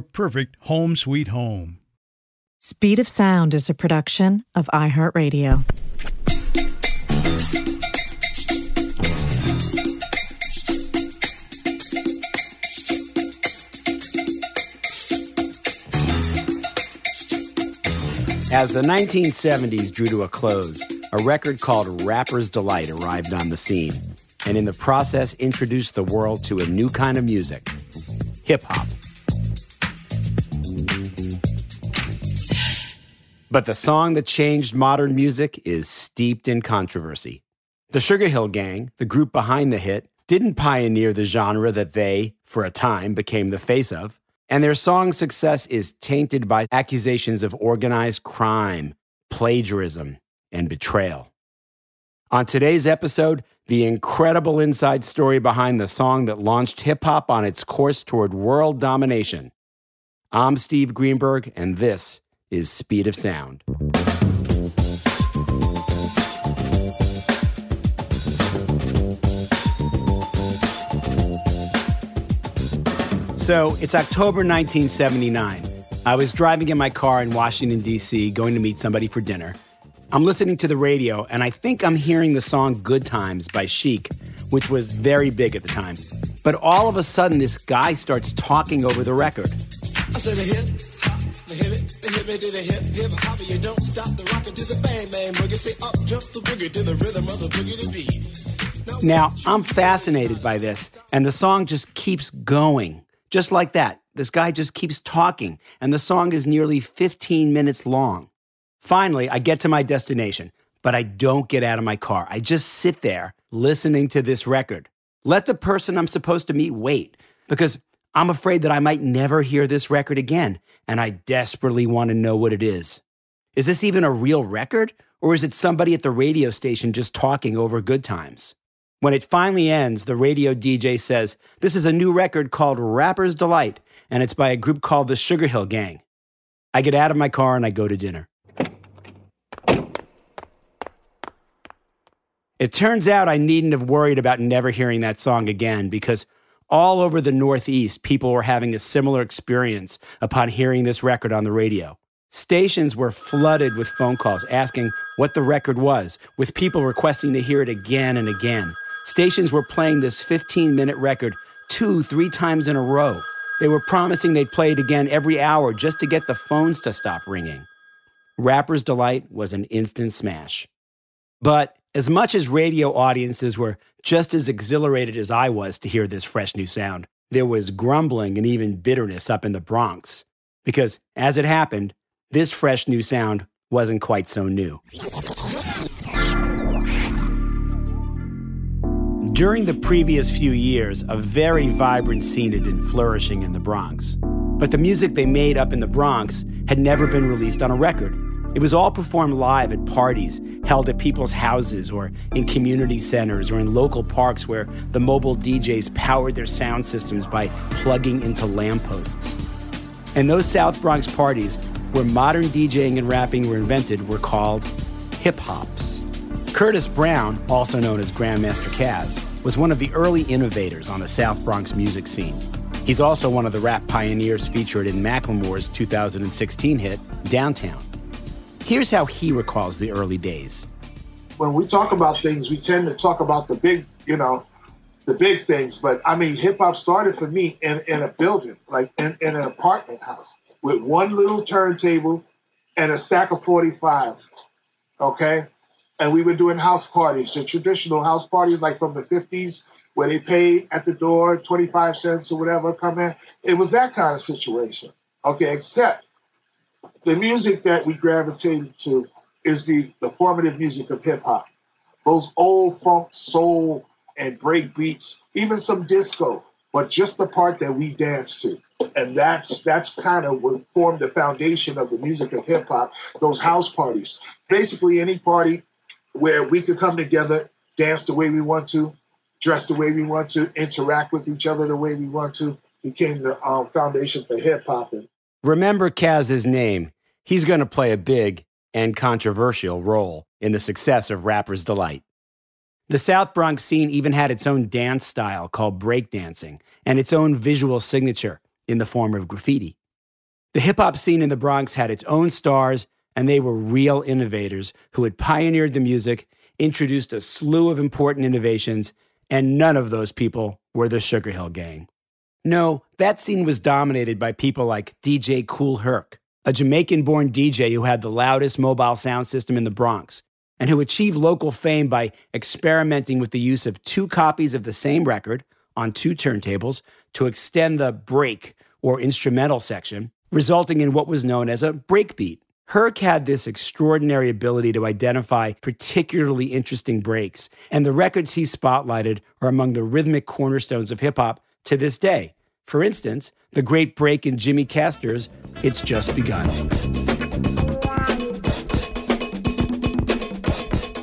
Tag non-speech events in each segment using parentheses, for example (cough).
perfect home sweet home. Speed of Sound is a production of iHeartRadio. As the 1970s drew to a close, a record called Rapper's Delight arrived on the scene, and in the process introduced the world to a new kind of music hip hop. But the song that changed modern music is steeped in controversy. The Sugar Hill Gang, the group behind the hit, didn't pioneer the genre that they, for a time, became the face of, and their song's success is tainted by accusations of organized crime, plagiarism, and betrayal. On today's episode, the incredible inside story behind the song that launched hip hop on its course toward world domination. I'm Steve Greenberg, and this is Speed of Sound. So it's October 1979. I was driving in my car in Washington, D.C., going to meet somebody for dinner. I'm listening to the radio, and I think I'm hearing the song Good Times by Chic, which was very big at the time. But all of a sudden, this guy starts talking over the record. I said, the hip the hip to the hip, hip you don't stop the to the bang bang boogie. Say up jump the boogie to the rhythm of the boogie to beat. Now, I'm fascinated by this, and the song just keeps going. Just like that. This guy just keeps talking, and the song is nearly 15 minutes long. Finally, I get to my destination, but I don't get out of my car. I just sit there listening to this record. Let the person I'm supposed to meet wait, because I'm afraid that I might never hear this record again, and I desperately want to know what it is. Is this even a real record, or is it somebody at the radio station just talking over good times? When it finally ends, the radio DJ says, This is a new record called Rapper's Delight, and it's by a group called the Sugar Hill Gang. I get out of my car and I go to dinner. It turns out I needn't have worried about never hearing that song again because all over the Northeast, people were having a similar experience upon hearing this record on the radio. Stations were flooded with phone calls asking what the record was, with people requesting to hear it again and again. Stations were playing this 15 minute record two, three times in a row. They were promising they'd play it again every hour just to get the phones to stop ringing. Rapper's Delight was an instant smash. But as much as radio audiences were just as exhilarated as I was to hear this fresh new sound, there was grumbling and even bitterness up in the Bronx. Because, as it happened, this fresh new sound wasn't quite so new. During the previous few years, a very vibrant scene had been flourishing in the Bronx. But the music they made up in the Bronx had never been released on a record. It was all performed live at parties held at people's houses or in community centers or in local parks where the mobile DJs powered their sound systems by plugging into lampposts. And those South Bronx parties, where modern DJing and rapping were invented, were called hip hops. Curtis Brown, also known as Grandmaster Caz, was one of the early innovators on the South Bronx music scene. He's also one of the rap pioneers featured in Macklemore's 2016 hit, Downtown. Here's how he recalls the early days. When we talk about things, we tend to talk about the big, you know, the big things. But I mean, hip hop started for me in, in a building, like in, in an apartment house with one little turntable and a stack of 45s. Okay. And we were doing house parties, the traditional house parties, like from the 50s, where they paid at the door 25 cents or whatever, come in. It was that kind of situation. Okay. Except the music that we gravitated to is the, the formative music of hip hop. Those old funk, soul, and break beats, even some disco, but just the part that we dance to. And that's that's kind of what formed the foundation of the music of hip hop, those house parties. Basically any party where we could come together, dance the way we want to, dress the way we want to, interact with each other the way we want to, became the um, foundation for hip hop. Remember Caz's name. He's going to play a big and controversial role in the success of Rapper's Delight. The South Bronx scene even had its own dance style called breakdancing and its own visual signature in the form of graffiti. The hip hop scene in the Bronx had its own stars, and they were real innovators who had pioneered the music, introduced a slew of important innovations, and none of those people were the Sugar Hill Gang. No, that scene was dominated by people like DJ Kool Herc, a Jamaican born DJ who had the loudest mobile sound system in the Bronx and who achieved local fame by experimenting with the use of two copies of the same record on two turntables to extend the break or instrumental section, resulting in what was known as a breakbeat. Herc had this extraordinary ability to identify particularly interesting breaks, and the records he spotlighted are among the rhythmic cornerstones of hip hop to this day. For instance, the great break in Jimmy Castor's It's Just Begun.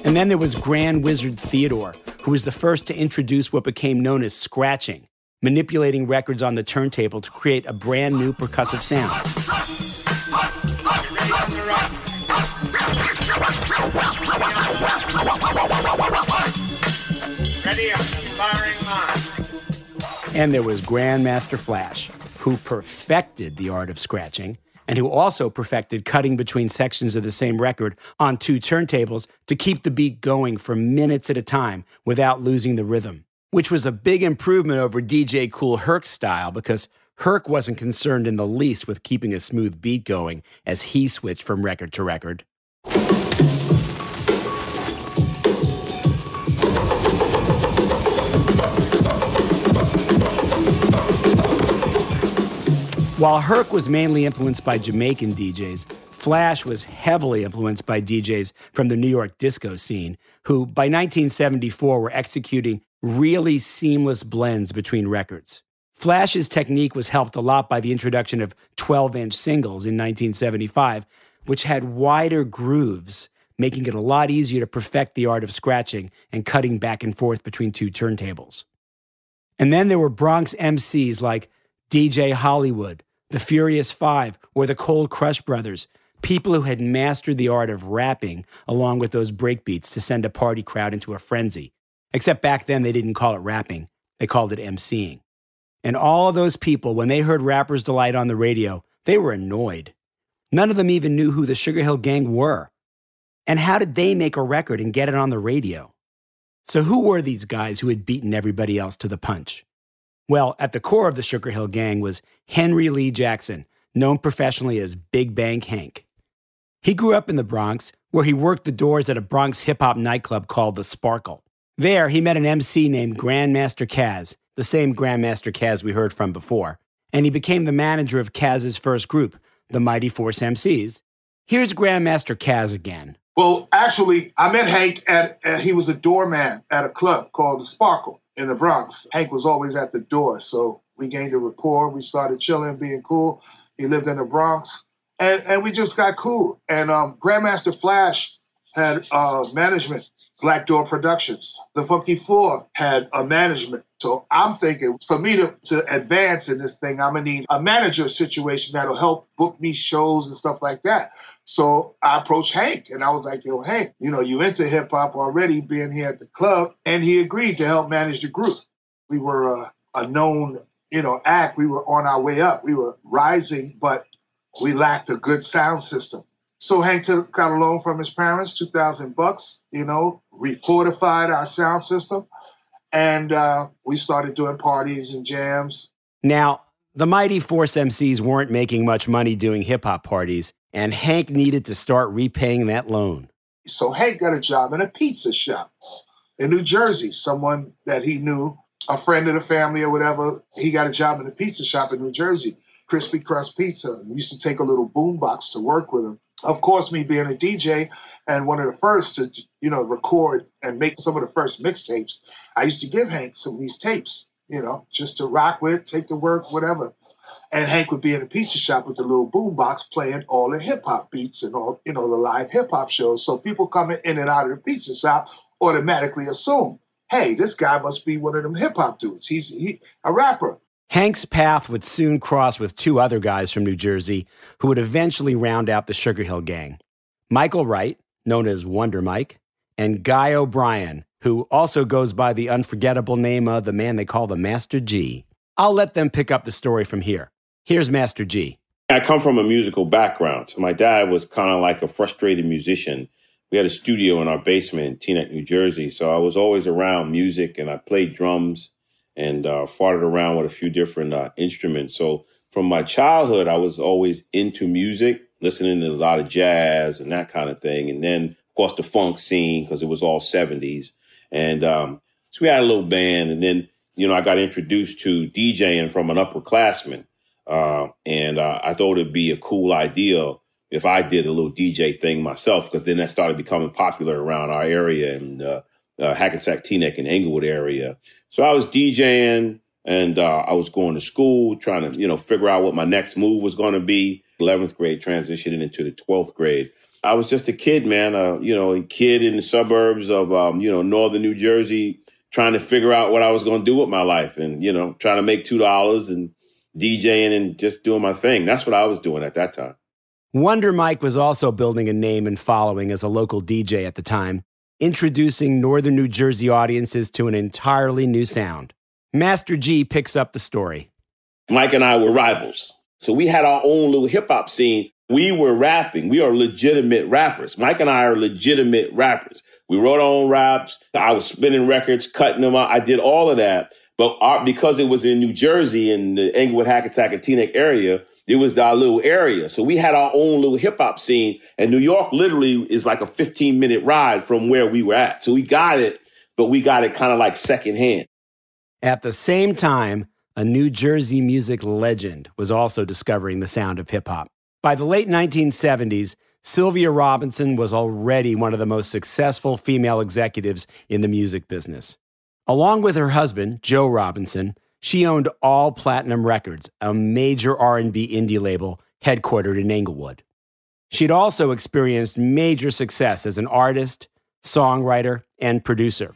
And then there was Grand Wizard Theodore, who was the first to introduce what became known as scratching, manipulating records on the turntable to create a brand new percussive sound. Ready firing And there was Grandmaster Flash, who perfected the art of scratching and who also perfected cutting between sections of the same record on two turntables to keep the beat going for minutes at a time without losing the rhythm, which was a big improvement over DJ Kool Herc's style because Herc wasn't concerned in the least with keeping a smooth beat going as he switched from record to record. While Herc was mainly influenced by Jamaican DJs, Flash was heavily influenced by DJs from the New York disco scene, who by 1974 were executing really seamless blends between records. Flash's technique was helped a lot by the introduction of 12 inch singles in 1975, which had wider grooves, making it a lot easier to perfect the art of scratching and cutting back and forth between two turntables. And then there were Bronx MCs like DJ Hollywood, the Furious Five, or the Cold Crush Brothers, people who had mastered the art of rapping along with those breakbeats to send a party crowd into a frenzy. Except back then they didn't call it rapping, they called it MCing. And all those people, when they heard Rapper's Delight on the radio, they were annoyed. None of them even knew who the Sugar Hill Gang were. And how did they make a record and get it on the radio? So, who were these guys who had beaten everybody else to the punch? Well, at the core of the Sugar Hill Gang was Henry Lee Jackson, known professionally as Big Bank Hank. He grew up in the Bronx, where he worked the doors at a Bronx hip hop nightclub called The Sparkle. There, he met an MC named Grandmaster Caz, the same Grandmaster Caz we heard from before, and he became the manager of Caz's first group, the Mighty Force MCs. Here's Grandmaster Caz again. Well, actually, I met Hank at, uh, he was a doorman at a club called The Sparkle in the Bronx. Hank was always at the door, so we gained a rapport. We started chilling, being cool. He lived in the Bronx, and and we just got cool. And um, Grandmaster Flash had uh, management, Black Door Productions. The Funky Four had a management. So I'm thinking for me to, to advance in this thing, I'm gonna need a manager situation that'll help book me shows and stuff like that. So I approached Hank and I was like, yo, Hank, you know, you into hip hop already being here at the club. And he agreed to help manage the group. We were a, a known, you know, act. We were on our way up. We were rising, but we lacked a good sound system. So Hank took, got a loan from his parents, 2000 bucks, you know, refortified our sound system. And uh, we started doing parties and jams. Now, the mighty Force MCs weren't making much money doing hip hop parties, and Hank needed to start repaying that loan. So Hank got a job in a pizza shop in New Jersey. Someone that he knew, a friend of the family or whatever, he got a job in a pizza shop in New Jersey. Crispy Crust Pizza. We used to take a little boombox to work with him. Of course, me being a DJ and one of the first to, you know, record and make some of the first mixtapes, I used to give Hank some of these tapes, you know, just to rock with, take to work, whatever. And Hank would be in a pizza shop with the little boombox playing all the hip hop beats and all, you know, the live hip hop shows. So people coming in and out of the pizza shop automatically assume, hey, this guy must be one of them hip hop dudes. He's he a rapper. Hank's path would soon cross with two other guys from New Jersey who would eventually round out the Sugar Hill Gang Michael Wright, known as Wonder Mike, and Guy O'Brien, who also goes by the unforgettable name of the man they call the Master G. I'll let them pick up the story from here. Here's Master G. I come from a musical background. So my dad was kind of like a frustrated musician. We had a studio in our basement in Teaneck, New Jersey. So I was always around music and I played drums and uh, farted around with a few different uh, instruments. So from my childhood, I was always into music, listening to a lot of jazz and that kind of thing. And then, of course, the funk scene because it was all 70s. And um, so we had a little band. And then, you know, I got introduced to DJing from an upperclassman. Uh, and uh, I thought it'd be a cool idea if I did a little DJ thing myself, because then that started becoming popular around our area and uh, uh, Hackensack, Teaneck, and Englewood area. So I was DJing and uh, I was going to school, trying to, you know, figure out what my next move was going to be. 11th grade transitioning into the 12th grade. I was just a kid, man, uh, you know, a kid in the suburbs of, um, you know, northern New Jersey, trying to figure out what I was going to do with my life and, you know, trying to make $2 and DJing and just doing my thing. That's what I was doing at that time. Wonder Mike was also building a name and following as a local DJ at the time introducing Northern New Jersey audiences to an entirely new sound. Master G picks up the story. Mike and I were rivals. So we had our own little hip hop scene. We were rapping. We are legitimate rappers. Mike and I are legitimate rappers. We wrote our own raps. I was spinning records, cutting them out. I did all of that. But our, because it was in New Jersey in the Englewood, Hackensack, and Teaneck area, it was our little area. So we had our own little hip hop scene. And New York literally is like a 15 minute ride from where we were at. So we got it, but we got it kind of like secondhand. At the same time, a New Jersey music legend was also discovering the sound of hip hop. By the late 1970s, Sylvia Robinson was already one of the most successful female executives in the music business. Along with her husband, Joe Robinson, she owned All Platinum Records, a major R&B indie label headquartered in Englewood. She'd also experienced major success as an artist, songwriter, and producer.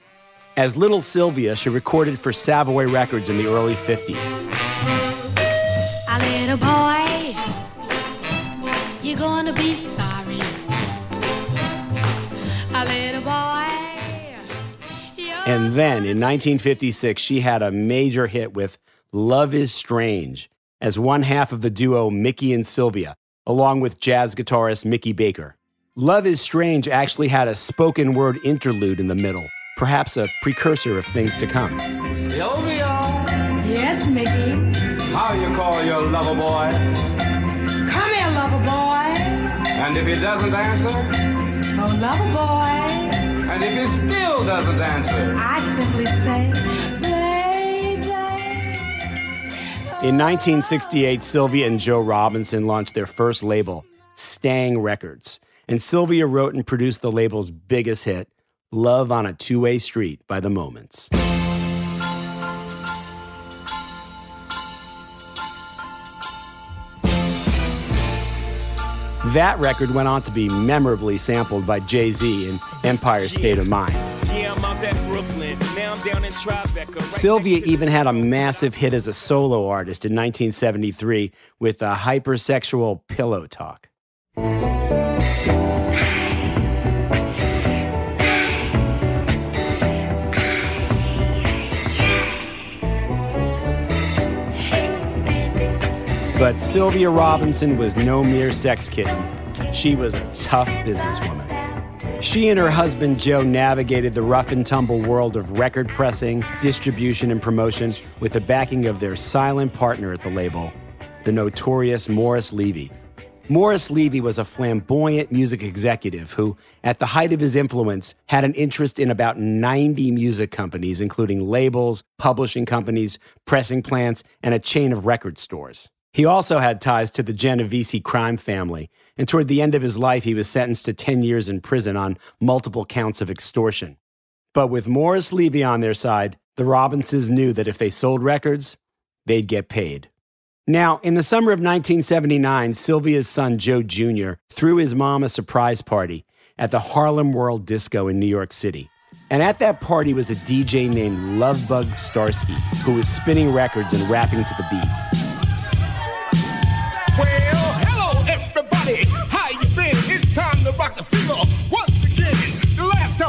As Little Sylvia, she recorded for Savoy Records in the early 50s. And then in 1956, she had a major hit with Love is Strange as one half of the duo Mickey and Sylvia, along with jazz guitarist Mickey Baker. Love is Strange actually had a spoken word interlude in the middle, perhaps a precursor of things to come. Sylvia, Yes, Mickey. how you call your lover boy? Come here, lover boy. And if he doesn't answer, Oh, lover boy. And if he still doesn't answer, I simply say. In 1968, Sylvia and Joe Robinson launched their first label, Stang Records. And Sylvia wrote and produced the label's biggest hit, Love on a Two Way Street by The Moments. That record went on to be memorably sampled by Jay Z in Empire State of Mind. Sylvia even had a massive hit as a solo artist in 1973 with the hypersexual Pillow Talk. But Sylvia Robinson was no mere sex kitten. She was a tough businesswoman. She and her husband Joe navigated the rough and tumble world of record pressing, distribution, and promotion with the backing of their silent partner at the label, the notorious Morris Levy. Morris Levy was a flamboyant music executive who, at the height of his influence, had an interest in about 90 music companies, including labels, publishing companies, pressing plants, and a chain of record stores. He also had ties to the Genovese crime family, and toward the end of his life, he was sentenced to 10 years in prison on multiple counts of extortion. But with Morris Levy on their side, the Robinsons knew that if they sold records, they'd get paid. Now, in the summer of 1979, Sylvia's son Joe Jr. threw his mom a surprise party at the Harlem World Disco in New York City. And at that party was a DJ named Lovebug Starsky, who was spinning records and rapping to the beat.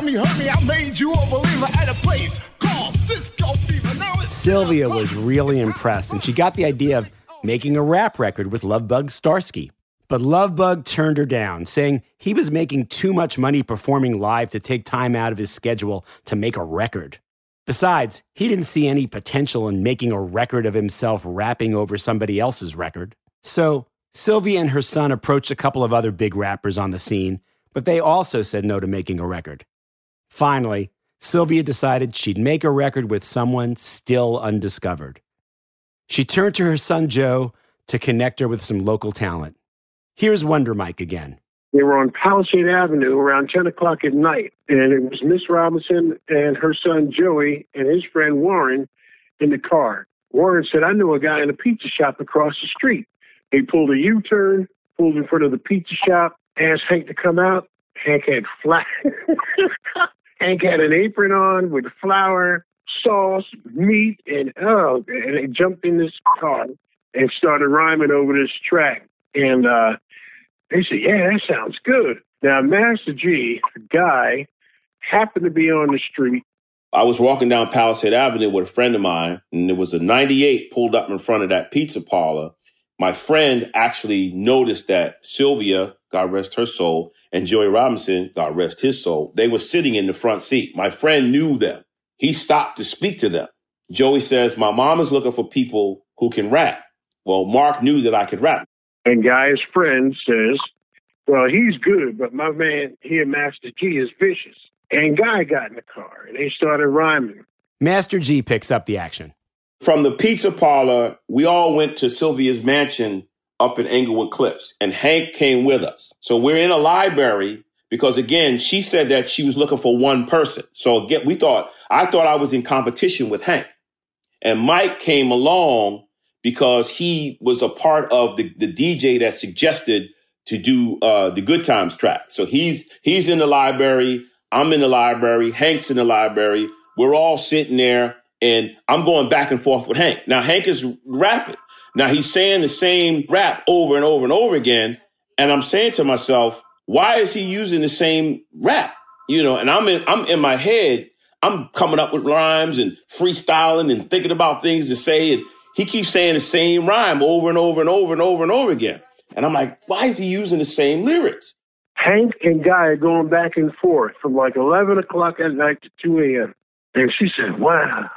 The last time me, I made you a believer at a place called Disco Fever. Now it's Sylvia was really impressed, and she got the idea of making a rap record with Lovebug Starsky. But Lovebug turned her down, saying he was making too much money performing live to take time out of his schedule to make a record. Besides, he didn't see any potential in making a record of himself rapping over somebody else's record. So Sylvia and her son approached a couple of other big rappers on the scene, but they also said no to making a record. Finally, Sylvia decided she'd make a record with someone still undiscovered. She turned to her son Joe to connect her with some local talent. Here's Wonder Mike again. They were on Palisade Avenue around 10 o'clock at night, and it was Miss Robinson and her son Joey and his friend Warren in the car. Warren said, I know a guy in a pizza shop across the street. He pulled a U turn, pulled in front of the pizza shop, asked Hank to come out. Hank had flat. (laughs) Hank had an apron on with flour, sauce, meat, and oh, and they jumped in this car and started rhyming over this track. And uh, they said, "Yeah, that sounds good." Now, Master G, guy, happened to be on the street. I was walking down Palisade Avenue with a friend of mine, and there was a 98 pulled up in front of that pizza parlor my friend actually noticed that Sylvia, God rest her soul, and Joey Robinson, God rest his soul, they were sitting in the front seat. My friend knew them. He stopped to speak to them. Joey says, My mom is looking for people who can rap. Well, Mark knew that I could rap. And Guy's friend says, Well, he's good, but my man here, Master G, is vicious. And Guy got in the car and they started rhyming. Master G picks up the action. From the pizza parlor, we all went to Sylvia's mansion up in Englewood Cliffs, and Hank came with us. So we're in a library because again, she said that she was looking for one person. So again, we thought, I thought I was in competition with Hank. And Mike came along because he was a part of the, the DJ that suggested to do uh, the Good Times track. So he's he's in the library, I'm in the library, Hank's in the library. We're all sitting there and I'm going back and forth with Hank. Now, Hank is rapping. Now, he's saying the same rap over and over and over again. And I'm saying to myself, why is he using the same rap? You know, and I'm in, I'm in my head, I'm coming up with rhymes and freestyling and thinking about things to say. And he keeps saying the same rhyme over and over and over and over and over again. And I'm like, why is he using the same lyrics? Hank and Guy are going back and forth from like 11 o'clock at night to 2 a.m. And she said, wow,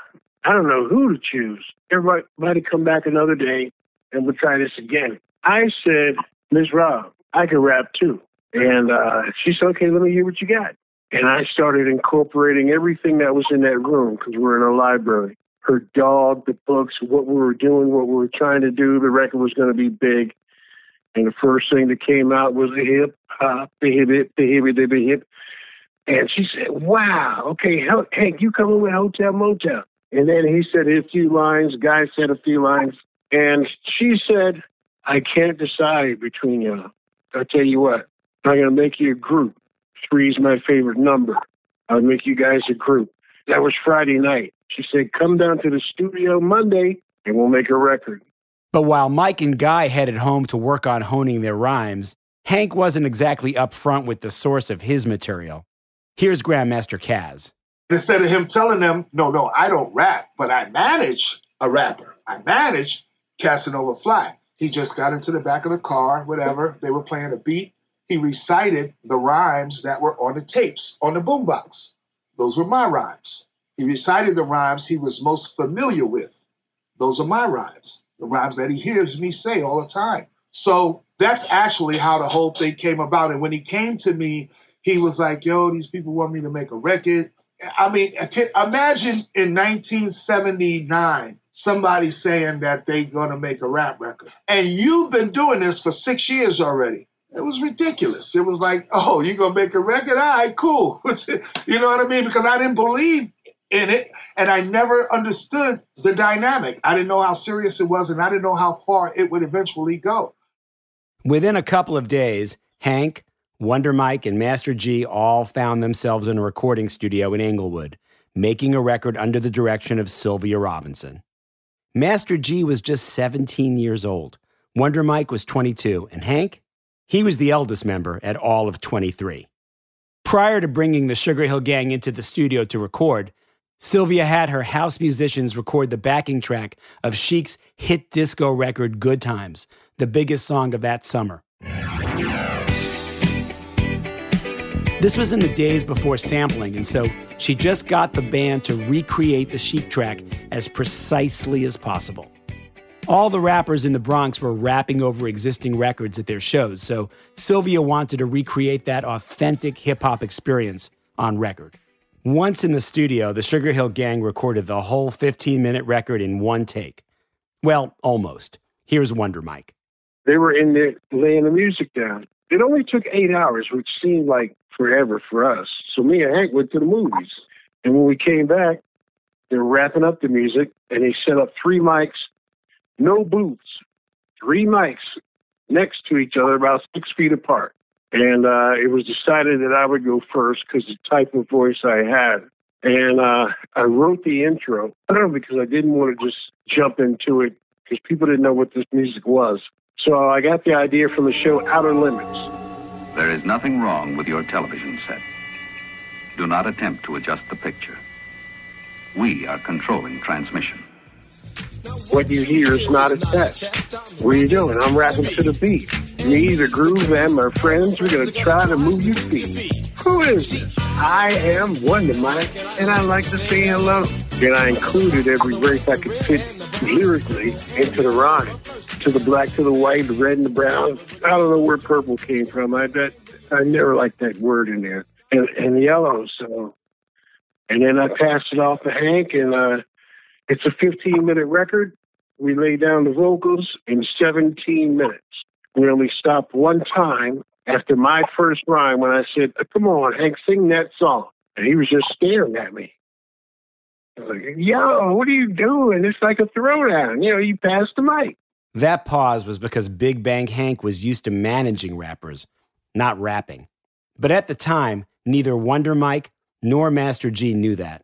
I don't know who to choose. Everybody come back another day and we'll try this again. I said, Ms. Rob, I can rap too. And uh, she said, okay, let me hear what you got. And I started incorporating everything that was in that room because we're in a library. Her dog, the books, what we were doing, what we were trying to do. The record was going to be big. And the first thing that came out was the hip hop, the hip hip, the hip, the hip. And she said, wow, okay, Hank, you coming with Hotel Motel. And then he said a few lines, Guy said a few lines, and she said, I can't decide between you. I'll tell you what, I'm gonna make you a group. Three's my favorite number. I'll make you guys a group. That was Friday night. She said, come down to the studio Monday and we'll make a record. But while Mike and Guy headed home to work on honing their rhymes, Hank wasn't exactly upfront with the source of his material. Here's Grandmaster Caz. Instead of him telling them, no, no, I don't rap, but I manage a rapper. I manage Casanova Fly. He just got into the back of the car, whatever. They were playing a beat. He recited the rhymes that were on the tapes, on the boombox. Those were my rhymes. He recited the rhymes he was most familiar with. Those are my rhymes, the rhymes that he hears me say all the time. So that's actually how the whole thing came about. And when he came to me, he was like, yo, these people want me to make a record. I mean, imagine in 1979, somebody saying that they're going to make a rap record. And you've been doing this for six years already. It was ridiculous. It was like, oh, you're going to make a record? All right, cool. (laughs) you know what I mean? Because I didn't believe in it and I never understood the dynamic. I didn't know how serious it was and I didn't know how far it would eventually go. Within a couple of days, Hank, Wonder Mike, and Master G all found themselves in a recording studio in Englewood, making a record under the direction of Sylvia Robinson. Master G was just 17 years old. Wonder Mike was 22, and Hank, he was the eldest member at all of 23. Prior to bringing the Sugar Hill Gang into the studio to record, Sylvia had her house musicians record the backing track of Chic's hit disco record Good Times, the biggest song of that summer. This was in the days before sampling, and so she just got the band to recreate the Chic track as precisely as possible. All the rappers in the Bronx were rapping over existing records at their shows, so Sylvia wanted to recreate that authentic hip hop experience on record. Once in the studio, the Sugar Hill Gang recorded the whole 15 minute record in one take. Well, almost. Here's Wonder Mike. They were in there laying the music down. It only took eight hours, which seemed like forever for us. So me and Hank went to the movies. And when we came back, they were wrapping up the music and they set up three mics, no booths, three mics next to each other, about six feet apart. And uh, it was decided that I would go first because the type of voice I had. And uh, I wrote the intro, I don't know, because I didn't want to just jump into it because people didn't know what this music was. So I got the idea from the show Outer Limits. There is nothing wrong with your television set. Do not attempt to adjust the picture. We are controlling transmission. What you hear is not a set. What are you doing? I'm rapping to the beat. Me, the groove, and my friends, we're going to try to move your feet. Who is this? I am Wonder Mike, and I like to sing alone. And I included every race I could fit lyrically into the rhyme. To the black, to the white, the red, and the brown. I don't know where purple came from. I that I never liked that word in there. And, and yellow, so. And then I passed it off to Hank, and uh, it's a 15 minute record. We lay down the vocals in 17 minutes. We only stopped one time after my first rhyme when I said, Come on, Hank, sing that song. And he was just staring at me. Like, Yo, what are you doing? It's like a throwdown. You know, you passed the mic. That pause was because Big Bank Hank was used to managing rappers, not rapping. But at the time, neither Wonder Mike nor Master G knew that,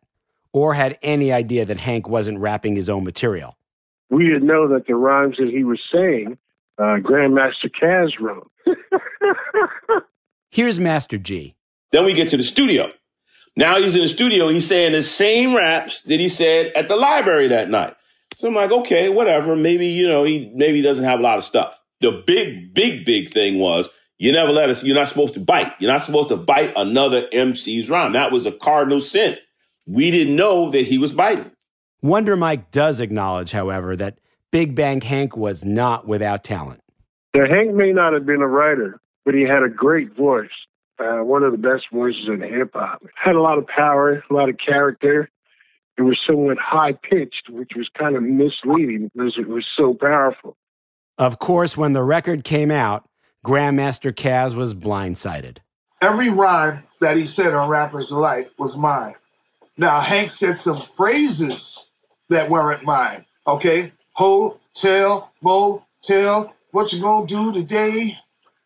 or had any idea that Hank wasn't rapping his own material. We didn't know that the rhymes that he was saying, uh, Grandmaster Caz wrote. (laughs) Here's Master G. Then we get to the studio. Now he's in the studio. He's saying the same raps that he said at the library that night. So I'm like, okay, whatever. Maybe, you know, he maybe he doesn't have a lot of stuff. The big, big, big thing was you never let us, you're not supposed to bite. You're not supposed to bite another MC's rhyme. That was a cardinal sin. We didn't know that he was biting. Wonder Mike does acknowledge, however, that Big Bank Hank was not without talent. Now, Hank may not have been a writer, but he had a great voice. Uh, one of the best voices in hip hop. Had a lot of power, a lot of character. It was somewhat high pitched, which was kind of misleading because it was so powerful. Of course, when the record came out, Grandmaster Caz was blindsided. Every rhyme that he said on Rapper's Delight was mine. Now, Hank said some phrases that weren't mine. Okay? Hotel, motel, what you gonna do today?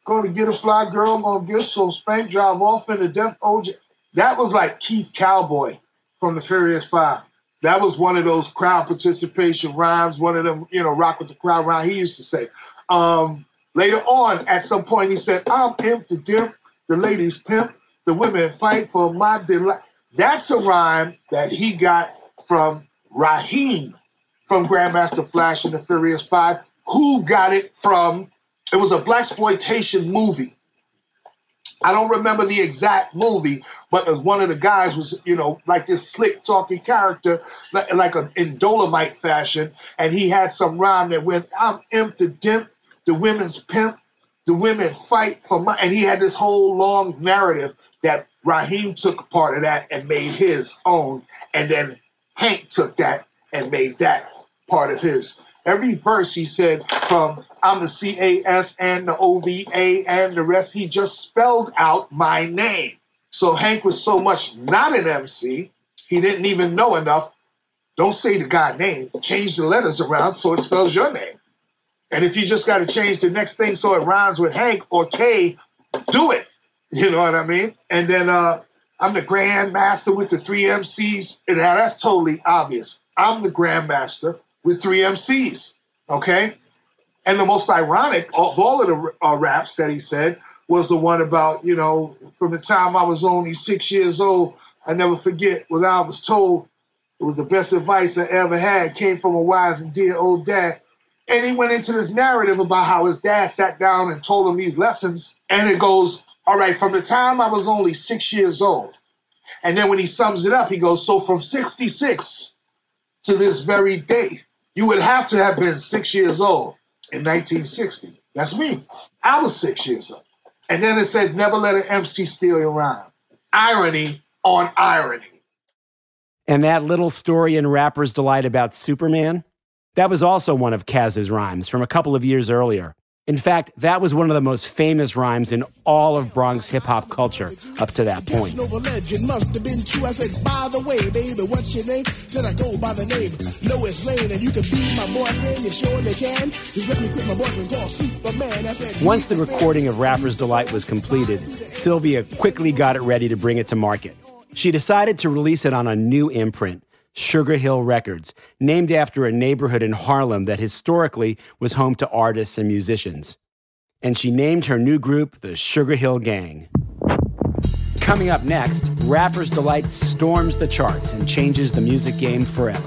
Gonna get a fly girl, gonna get some spank, drive off in the death OJ. That was like Keith Cowboy from the Furious Five. That was one of those crowd participation rhymes, one of them, you know, rock with the crowd rhyme he used to say. Um, later on, at some point, he said, I'm pimp the dimp, the ladies pimp, the women fight for my delight. That's a rhyme that he got from Raheem from Grandmaster Flash and the Furious Five, who got it from, it was a black exploitation movie. I don't remember the exact movie, but one of the guys was, you know, like this slick talking character, like, like a, in Dolomite fashion, and he had some rhyme that went, "I'm imp the dimp, the women's pimp, the women fight for my," and he had this whole long narrative that Raheem took part of that and made his own, and then Hank took that and made that part of his. Every verse he said from I'm the C A S and the O V A and the rest, he just spelled out my name. So Hank was so much not an MC, he didn't even know enough. Don't say the guy name, change the letters around so it spells your name. And if you just got to change the next thing so it rhymes with Hank or K, do it. (laughs) You know what I mean? And then uh, I'm the grandmaster with the three MCs. And now that's totally obvious. I'm the grandmaster with three MCs. Okay. And the most ironic of all of the uh, raps that he said was the one about, you know, from the time I was only six years old, I never forget what I was told. It was the best advice I ever had, came from a wise and dear old dad. And he went into this narrative about how his dad sat down and told him these lessons. And it goes, all right, from the time I was only six years old. And then when he sums it up, he goes, so from 66 to this very day, you would have to have been six years old in 1960. That's me. I was six years old. And then it said, never let an MC steal your rhyme. Irony on irony. And that little story in Rapper's Delight about Superman, that was also one of Caz's rhymes from a couple of years earlier. In fact, that was one of the most famous rhymes in all of Bronx hip hop culture up to that point. Legend must have been true. I said, by the way, baby, what's your name? Said I go by the name Lois Lane, and you can be my boyfriend. You surely can. Just let me quit my boyfriend called Superman. I said, Once the recording of Rapper's Delight was completed, Sylvia quickly got it ready to bring it to market. She decided to release it on a new imprint. Sugar Hill Records, named after a neighborhood in Harlem that historically was home to artists and musicians. And she named her new group the Sugar Hill Gang. Coming up next, Rapper's Delight storms the charts and changes the music game forever.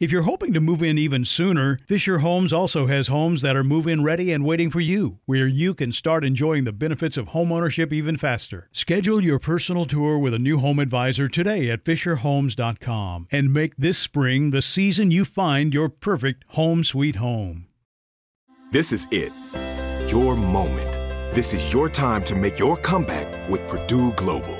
If you're hoping to move in even sooner, Fisher Homes also has homes that are move in ready and waiting for you, where you can start enjoying the benefits of homeownership even faster. Schedule your personal tour with a new home advisor today at FisherHomes.com and make this spring the season you find your perfect home sweet home. This is it. Your moment. This is your time to make your comeback with Purdue Global.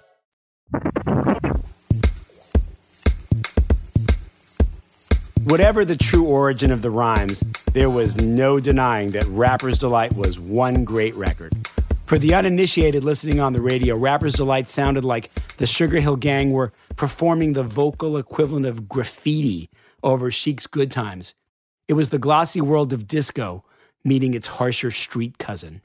Whatever the true origin of the rhymes, there was no denying that Rapper's Delight was one great record. For the uninitiated listening on the radio, Rapper's Delight sounded like the Sugar Hill Gang were performing the vocal equivalent of graffiti over Chic's Good Times. It was the glossy world of disco meeting its harsher street cousin.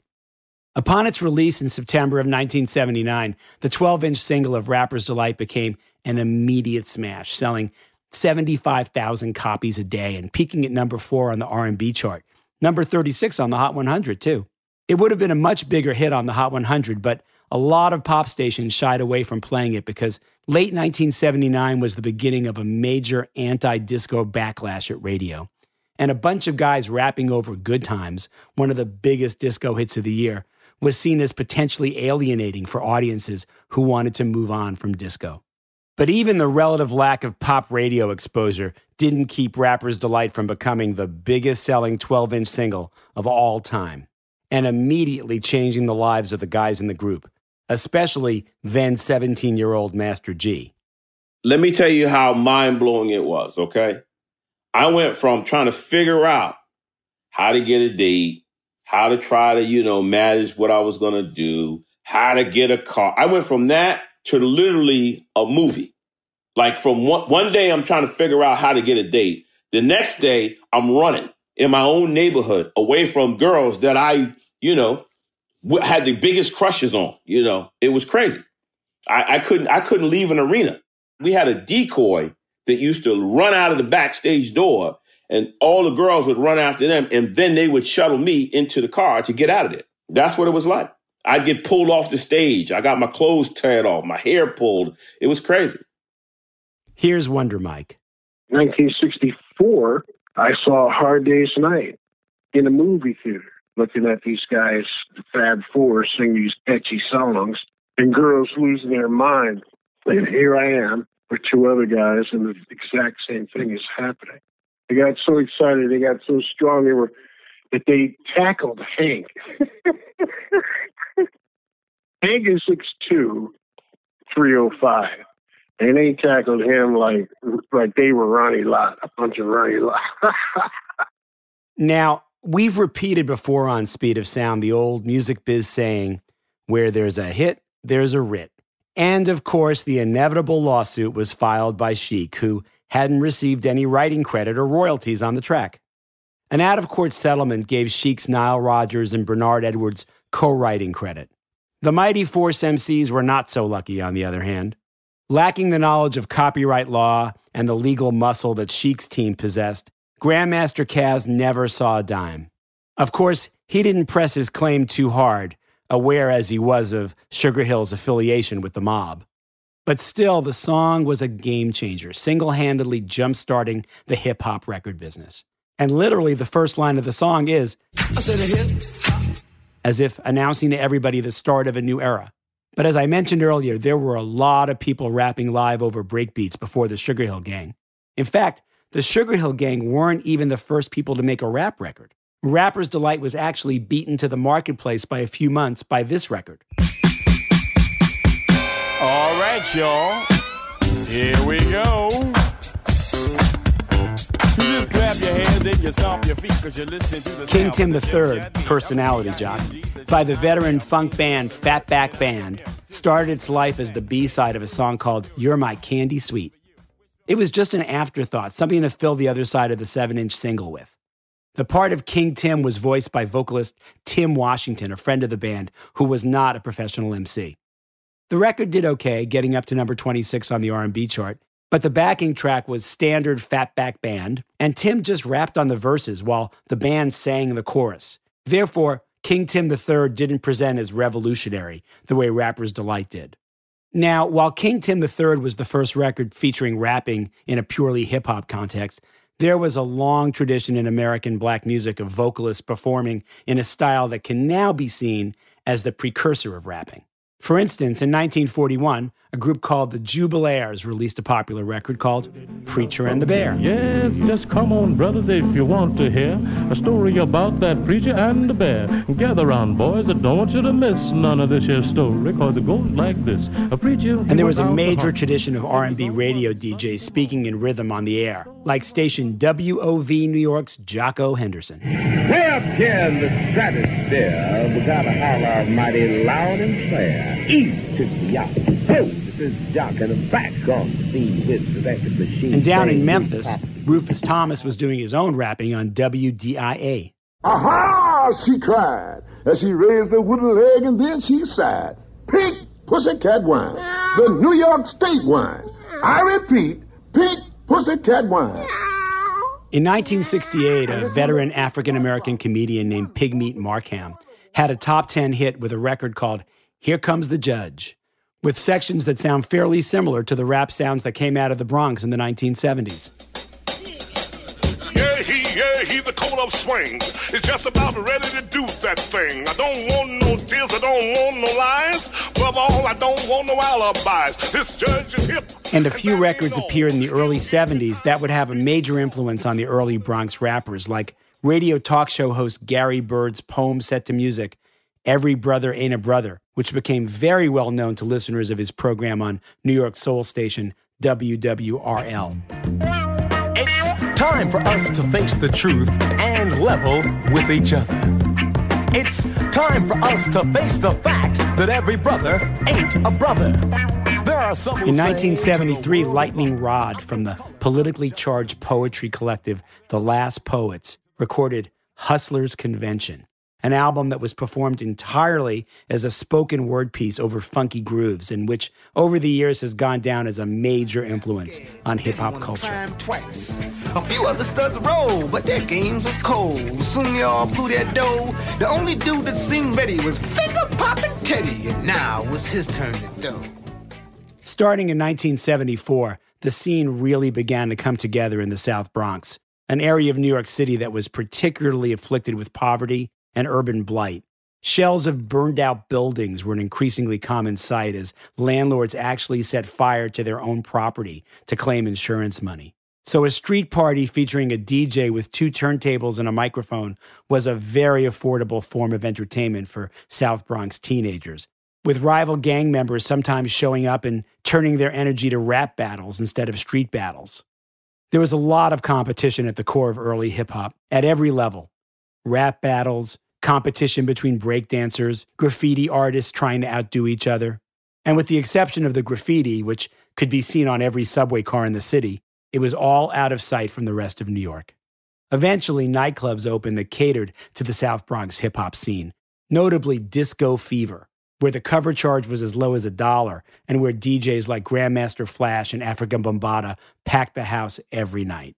Upon its release in September of 1979, the 12 inch single of Rapper's Delight became an immediate smash, selling 75,000 copies a day and peaking at number 4 on the R&B chart, number 36 on the Hot 100 too. It would have been a much bigger hit on the Hot 100, but a lot of pop stations shied away from playing it because late 1979 was the beginning of a major anti-disco backlash at radio. And a bunch of guys rapping over Good Times, one of the biggest disco hits of the year, was seen as potentially alienating for audiences who wanted to move on from disco. But even the relative lack of pop radio exposure didn't keep Rapper's Delight from becoming the biggest selling 12 inch single of all time and immediately changing the lives of the guys in the group, especially then 17 year old Master Gee. Let me tell you how mind blowing it was, okay? I went from trying to figure out how to get a date, how to try to, you know, manage what I was going to do, how to get a car. I went from that to literally a movie. Like from one, one day, I'm trying to figure out how to get a date. The next day, I'm running in my own neighborhood away from girls that I, you know, had the biggest crushes on. You know, it was crazy. I, I couldn't, I couldn't leave an arena. We had a decoy that used to run out of the backstage door and all the girls would run after them and then they would shuttle me into the car to get out of there. That's what it was like. I'd get pulled off the stage. I got my clothes teared off, my hair pulled. It was crazy. Here's Wonder Mike. 1964, I saw Hard Day's Night in a movie theater, looking at these guys, the Fab Four, sing these catchy songs, and girls losing their mind. And here I am with two other guys, and the exact same thing is happening. They got so excited, they got so strong, they were that they tackled Hank. (laughs) Hank is 6'2", 305. And they tackled him like like they were Ronnie Lott, a bunch of Ronnie Lott. (laughs) Now, we've repeated before on Speed of Sound the old music biz saying, where there's a hit, there's a writ. And of course, the inevitable lawsuit was filed by Chic, who hadn't received any writing credit or royalties on the track. An out of court settlement gave Chic's Nile Rodgers and Bernard Edwards co writing credit. The Mighty Force MCs were not so lucky, on the other hand. Lacking the knowledge of copyright law and the legal muscle that Chic's team possessed, Grandmaster Caz never saw a dime. Of course, he didn't press his claim too hard, aware as he was of Sugar Hill's affiliation with the mob. But still, the song was a game changer, single handedly jump starting the hip hop record business. And literally, the first line of the song is as if announcing to everybody the start of a new era. But as I mentioned earlier, there were a lot of people rapping live over breakbeats before the Sugar Hill Gang. In fact, the Sugar Hill Gang weren't even the first people to make a rap record. Rapper's Delight was actually beaten to the marketplace by a few months by this record. Right, y'all. Here we go. You just clap your hands and you stomp your feet because you're listening to the King Tim the III, personality jock, by the veteran funk band Fatback Band, started its life as the B side of a song called You're My Candy Sweet. It was just an afterthought, something to fill the other side of the 7 inch single with. The part of King Tim was voiced by vocalist Tim Washington, a friend of the band who was not a professional MC. The record did okay, getting up to number 26 on the R&B chart, but the backing track was standard Fatback Band, and Tim just rapped on the verses while the band sang the chorus. Therefore, King Tim III didn't present as revolutionary the way Rapper's Delight did. Now, while King Tim III was the first record featuring rapping in a purely hip hop context, there was a long tradition in American black music of vocalists performing in a style that can now be seen as the precursor of rapping. For instance, in 1941, a group called the Jubilaires released a popular record called Preacher and the Bear. Yes, just come on, brothers, if you want to hear a story about that preacher and the bear. Gather round, boys. I don't want you to miss none of this here story, cause it goes like this. A preacher... And there was a major tradition of R&B radio DJs speaking in rhythm on the air, like station WOV New York's Jocko Henderson. Way up here in the stratosphere, we gotta holler mighty loud and clear. East to the yacht. Ho, this is Jock and I'm back on the scene with the record machine. And down in Memphis. Rufus Thomas was doing his own rapping on WDIA. Aha! She cried as she raised the wooden leg and then she sighed. Pink Pussycat Wine, the New York State wine. I repeat, Pink Pussycat Wine. In 1968, a veteran African American comedian named Pigmeat Markham had a top 10 hit with a record called Here Comes the Judge, with sections that sound fairly similar to the rap sounds that came out of the Bronx in the 1970s. He, yeah, he's the coat of swings. It's just about ready to do that thing. I don't want no tears, I don't want no lies. Above all, I don't want no alibis. This judge is hip. And a few records appeared in the early 70s that would have a major influence on the early Bronx rappers, like radio talk show host Gary Byrd's poem set to music, Every Brother Ain't a Brother, which became very well known to listeners of his program on New York soul station WWRL. Time for us to face the truth and level with each other. It's time for us to face the fact that every brother ain't a brother. There are some In 1973, Lightning Rod from the politically charged poetry collective The Last Poets recorded Hustler's Convention, an album that was performed entirely as a spoken word piece over funky grooves, and which over the years has gone down as a major influence on hip hop culture. Twice. A few other studs roll, but their games was cold. Soon they all blew their dough. The only dude that seemed ready was finger popping Teddy, and now was his turn to do. Starting in 1974, the scene really began to come together in the South Bronx, an area of New York City that was particularly afflicted with poverty and urban blight. Shells of burned out buildings were an increasingly common sight as landlords actually set fire to their own property to claim insurance money. So, a street party featuring a DJ with two turntables and a microphone was a very affordable form of entertainment for South Bronx teenagers, with rival gang members sometimes showing up and turning their energy to rap battles instead of street battles. There was a lot of competition at the core of early hip hop at every level rap battles, competition between breakdancers, graffiti artists trying to outdo each other. And with the exception of the graffiti, which could be seen on every subway car in the city, it was all out of sight from the rest of New York. Eventually, nightclubs opened that catered to the South Bronx hip hop scene, notably Disco Fever, where the cover charge was as low as a dollar and where DJs like Grandmaster Flash and Afrika Bambaataa packed the house every night.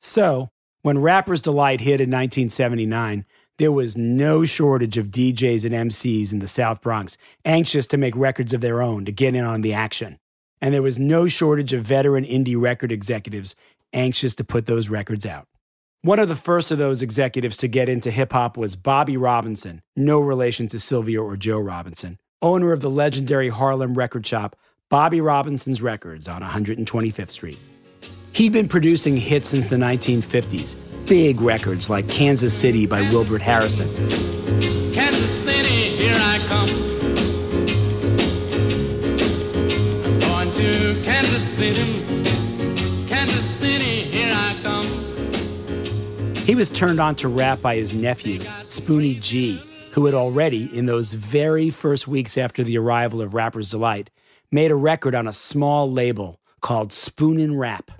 So, when Rapper's Delight hit in 1979, there was no shortage of DJs and MCs in the South Bronx anxious to make records of their own to get in on the action. And there was no shortage of veteran indie record executives anxious to put those records out. One of the first of those executives to get into hip hop was Bobby Robinson, no relation to Sylvia or Joe Robinson, owner of the legendary Harlem record shop Bobby Robinson's Records on 125th Street. He'd been producing hits since the 1950s, big records like Kansas City by Wilbert Harrison, Kansas City, here I come. I'm going to Kansas City. Kansas City, here I come. He was turned on to rap by his nephew, Spoonie G, who had already, in those very first weeks after the arrival of Rapper's Delight, made a record on a small label called Spoonin' Rap.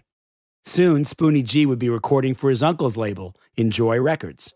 Soon, Spoonie G would be recording for his uncle's label, Enjoy Records,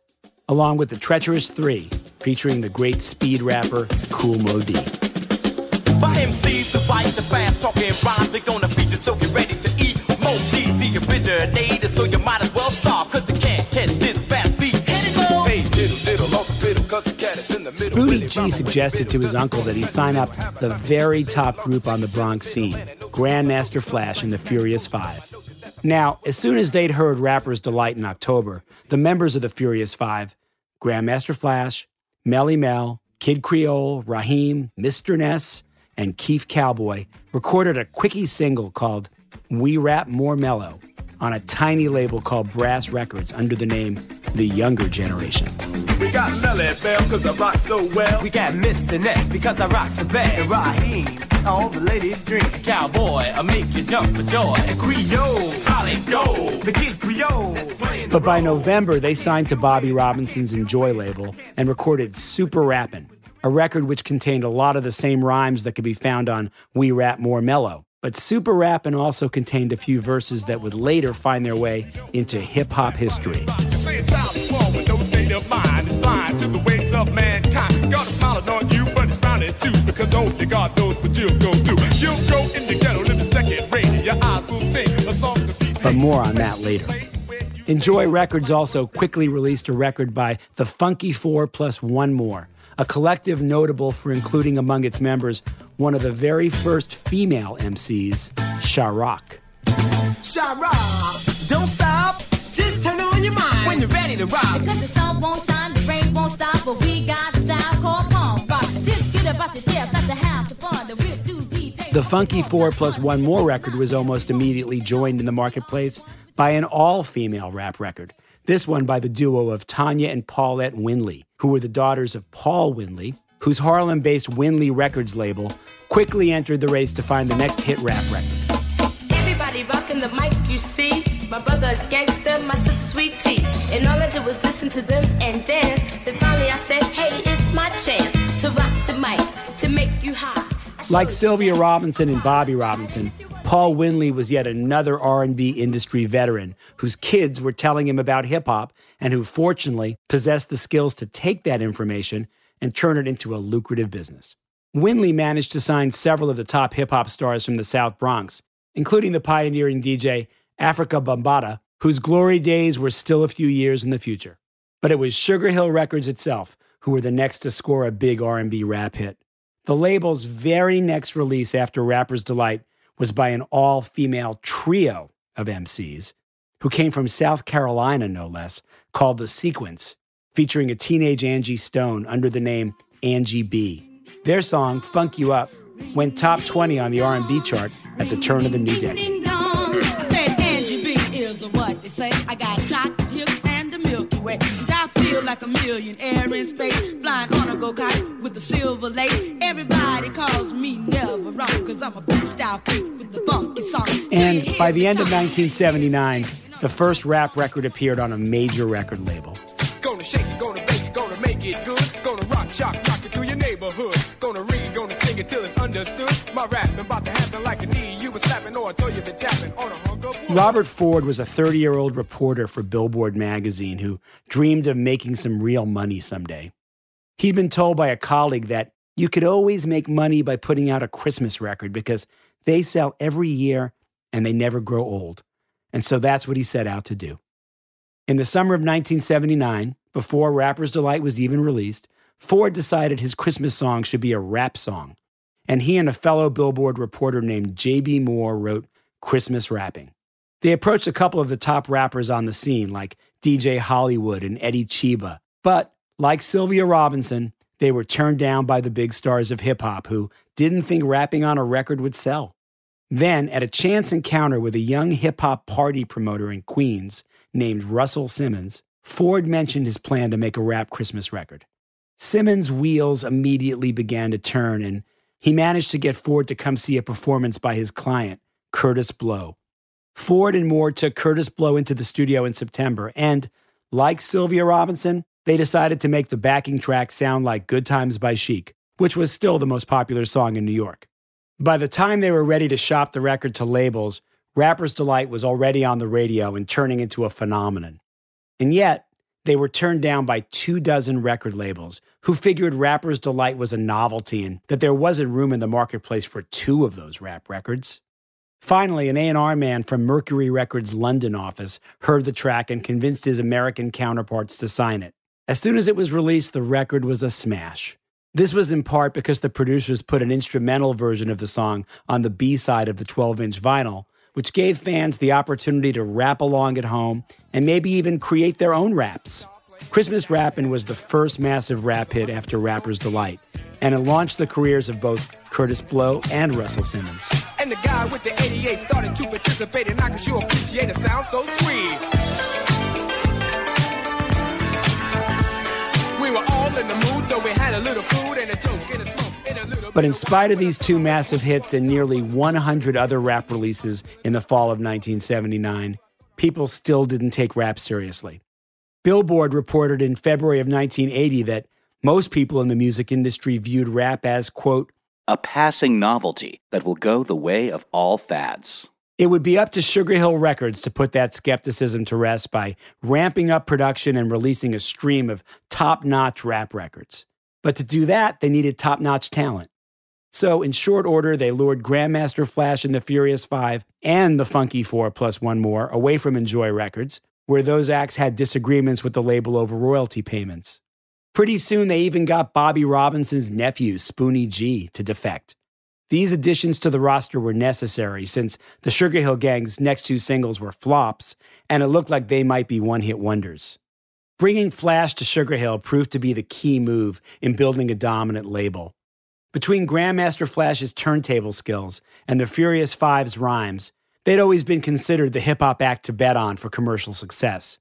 along with the Treacherous Three, featuring the great speed rapper Kool Moe Dee. For MCs to fight the fast talking rhymes, they're gonna beat you, so get ready to eat. Moe Dee's the originator, so you might as well stop, cause you can't catch this fast beat. Hit it, Mo! Hey, diddle, diddle, off the fiddle, cause the cat is in the middle. Spoonie G suggested to his uncle that he sign up the very top group on the Bronx scene, Grandmaster Flash and the Furious Five. Now, as soon as they'd heard Rapper's Delight in October, the members of the Furious Five, Grandmaster Flash, Melle Mel, Kid Creole, Raheem, Mr. Ness, and Keith Cowboy recorded a quickie single called We Rap More Mellow on a tiny label called Brass Records under the name The Younger Generation. We got Lily Bell because I rock so well. We got Mr. Ness because I rock so bad. And Raheem, all the ladies drink. Cowboy, I make you jump for joy. And Creole, solid gold. The kid Creole. But by November, they signed to Bobby Robinson's Enjoy label and recorded Super Rappin', a record which contained a lot of the same rhymes that could be found on We Rap More Mellow. But Super Rappin' also contained a few verses that would later find their way into hip hop history. But more on that later. Enjoy Records also quickly released a record by The Funky Four plus One More, a collective notable for including among its members one of the very first female MCs, Sha-Rock. Shara, don't stop. Just turn on your mind when you're ready to rock. Because the sun won't shine, the rain won't stop, but we got a style called punk rock. Just get up out your chair, start to have some fun, the real 2D. The Funky Four plus One More record was almost immediately joined in the marketplace by an all female rap record. This one by the duo of Tanya and Paulette Winley, who were the daughters of Paul Winley, whose Harlem based Winley Records label quickly entered the race to find the next hit rap record. Everybody rocking the mic, you see. My brother a gangster, my sister sweet tea. And all I did was listen to them and dance. Then finally I said, hey, it's my chance to rock the mic, to make you high. Like Sylvia Robinson and Bobby Robinson, Paul Winley was yet another R&B industry veteran whose kids were telling him about hip hop and who fortunately possessed the skills to take that information and turn it into a lucrative business. Winley managed to sign several of the top hip hop stars from the South Bronx, including the pioneering DJ Afrika Bambaataa, whose glory days were still a few years in the future. But it was Sugar Hill Records itself who were the next to score a big R&B rap hit. The label's very next release after Rapper's Delight was by an all-female trio of MCs who came from South Carolina no less, called The Sequence, featuring a teenage Angie Stone under the name Angie B. Their song Funk You Up went top 20 on the R&B chart at the turn of the new decade. Like a millionaire in space, flying on a go-kart with the silver lake. Everybody calls me never wrong, cause I'm a big style freak with the funky song. And by the end of 1979, the first rap record appeared on a major record label. Gonna shake it, gonna bake it, gonna make it good. Gonna rock, shock, rock it through your neighborhood. Gonna ring it, gonna sing it till it's understood. My rapping about to happen like a knee. You was slapping or I told you been tapping Robert Ford was a 30 year old reporter for Billboard magazine who dreamed of making some real money someday. He'd been told by a colleague that you could always make money by putting out a Christmas record because they sell every year and they never grow old. And so that's what he set out to do. In the summer of 1979, before Rapper's Delight was even released, Ford decided his Christmas song should be a rap song. And he and a fellow Billboard reporter named J.B. Moore wrote Christmas Rapping. They approached a couple of the top rappers on the scene, like DJ Hollywood and Eddie Cheeba. But like Sylvia Robinson, they were turned down by the big stars of hip hop who didn't think rapping on a record would sell. Then, at a chance encounter with a young hip hop party promoter in Queens named Russell Simmons, Ford mentioned his plan to make a rap Christmas record. Simmons' wheels immediately began to turn, and he managed to get Ford to come see a performance by his client, Kurtis Blow. Ford and Moore took Kurtis Blow into the studio in September, and, like Sylvia Robinson, they decided to make the backing track sound like Good Times by Chic, which was still the most popular song in New York. By the time they were ready to shop the record to labels, Rapper's Delight was already on the radio and turning into a phenomenon. And yet, they were turned down by two dozen record labels who figured Rapper's Delight was a novelty and that there wasn't room in the marketplace for two of those rap records. Finally, an A&R man from Mercury Records' London office heard the track and convinced his American counterparts to sign it. As soon as it was released, the record was a smash. This was in part because the producers put an instrumental version of the song on the B side of the 12 inch vinyl, which gave fans the opportunity to rap along at home and maybe even create their own raps. Christmas Rappin' was the first massive rap hit after Rapper's Delight, and it launched the careers of both Kurtis Blow and Russell Simmons. And the guy with the 88 started to participate, and I can sure appreciate a sound so sweet. We were all in the mood, so we had a little food and a joke and a smoke and a little. But in spite of these two massive hits and nearly 100 other rap releases in the fall of 1979, people still didn't take rap seriously. Billboard reported in February of 1980 that most people in the music industry viewed rap as, quote, a passing novelty that will go the way of all fads. It would be up to Sugar Hill Records to put that skepticism to rest by ramping up production and releasing a stream of top notch rap records. But to do that, they needed top notch talent. So, in short order, they lured Grandmaster Flash and the Furious Five and the Funky Four plus one more away from Enjoy Records, where those acts had disagreements with the label over royalty payments. Pretty soon, they even got Bobby Robinson's nephew, Spoonie G, to defect. These additions to the roster were necessary since the Sugar Hill Gang's next two singles were flops, and it looked like they might be one hit wonders. Bringing Flash to Sugar Hill proved to be the key move in building a dominant label. Between Grandmaster Flash's turntable skills and the Furious Five's rhymes, they'd always been considered the hip hop act to bet on for commercial success.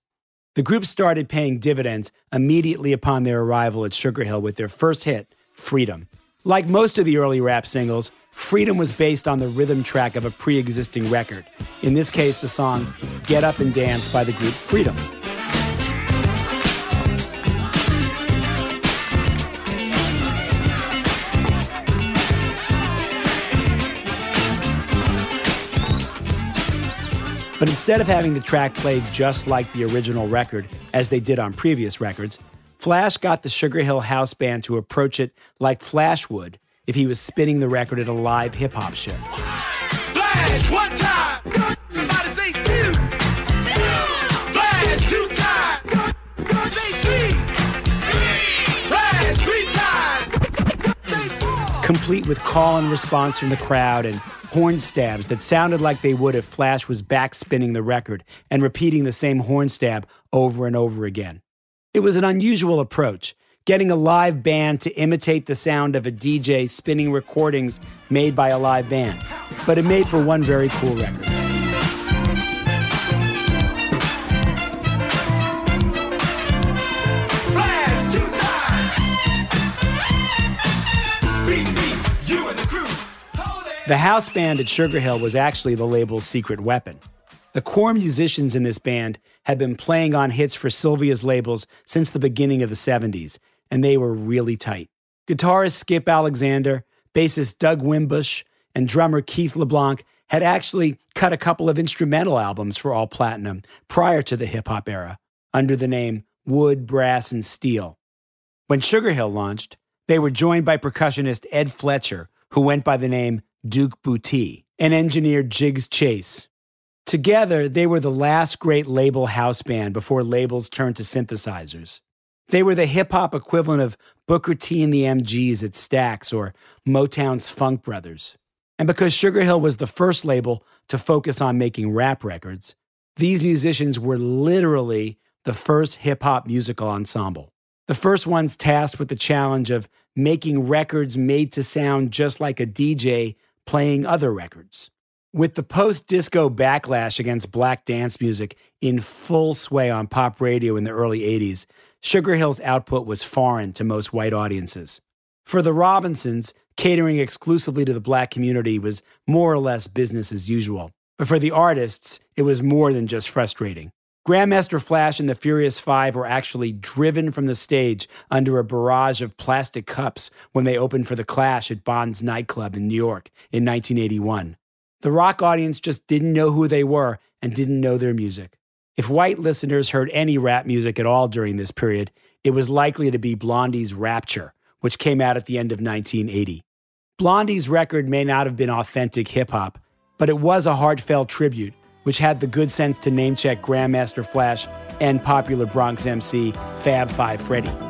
The group started paying dividends immediately upon their arrival at Sugar Hill with their first hit, Freedom. Like most of the early rap singles, Freedom was based on the rhythm track of a pre existing record. In this case, the song Get Up and Dance by the group Freedom. But instead of having the track played just like the original record, as they did on previous records, Flash got the Sugar Hill House Band to approach it like Flash would if he was spinning the record at a live hip hop show. Flash one time. Everybody say two. Flash two time. Say three. Flash three time. Complete with call and response from the crowd and horn stabs that sounded like they would if Flash was back spinning the record and repeating the same horn stab over and over again. It was an unusual approach, getting a live band to imitate the sound of a DJ spinning recordings made by a live band. But it made for one very cool record. The house band at Sugar Hill was actually the label's secret weapon. The core musicians in this band had been playing on hits for Sylvia's labels since the beginning of the 70s, and they were really tight. Guitarist Skip Alexander, bassist Doug Wimbish, and drummer Keith LeBlanc had actually cut a couple of instrumental albums for All Platinum prior to the hip hop era under the name Wood, Brass, and Steel. When Sugar Hill launched, they were joined by percussionist Ed Fletcher, who went by the name Duke Bootee, and engineer Jiggs Chase. Together, they were the last great label house band before labels turned to synthesizers. They were the hip hop equivalent of Booker T and the MGs at Stax or Motown's Funk Brothers. And because Sugar Hill was the first label to focus on making rap records, these musicians were literally the first hip hop musical ensemble. The first ones tasked with the challenge of making records made to sound just like a DJ playing other records. With the post disco backlash against black dance music in full sway on pop radio in the early 80s, Sugar Hill's output was foreign to most white audiences. For the Robinsons, catering exclusively to the black community was more or less business as usual. But for the artists, it was more than just frustrating. Grandmaster Flash and the Furious Five were actually driven from the stage under a barrage of plastic cups when they opened for The Clash at Bond's nightclub in New York in 1981. The rock audience just didn't know who they were and didn't know their music. If white listeners heard any rap music at all during this period, it was likely to be Blondie's Rapture, which came out at the end of 1980. Blondie's record may not have been authentic hip hop, but it was a heartfelt tribute, which had the good sense to name check Grandmaster Flash and popular Bronx MC Fab Five Freddy. Fab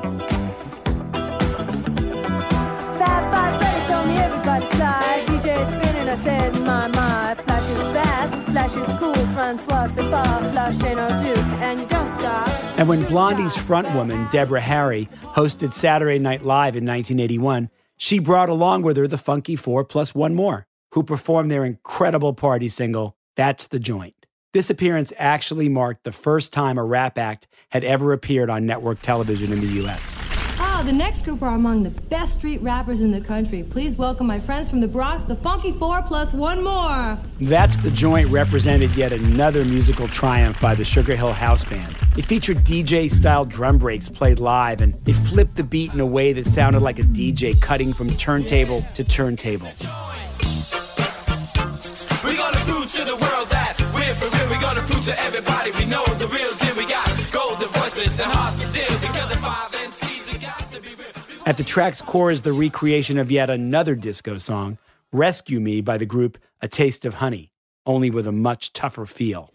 Five Freddy told me everybody slide. DJ spinning, I said, my, my. Flash is fast, Flash is cool. Francois, c'est pas, Flash ain't no duke, and you don't stop. And when Blondie's frontwoman, Deborah Harry, hosted Saturday Night Live in 1981, she brought along with her the Funky Four plus one more, who performed their incredible party single, That's the Joint. This appearance actually marked the first time a rap act had ever appeared on network television in the U.S. Ah, the next group are among the best street rappers in the country. Please welcome my friends from the Bronx, the Funky Four plus one more. That's the Joint represented yet another musical triumph by the Sugar Hill House Band. It featured DJ style drum breaks played live, and it flipped the beat in a way that sounded like a DJ cutting from turntable to turntable. Prove to the world that we're for real. We're gonna prove to everybody we know the real deal. We got golden voices and hearts because the five MCs have got to be real. At the track's core is the recreation of yet another disco song, Rescue Me by the group A Taste of Honey, only with a much tougher feel.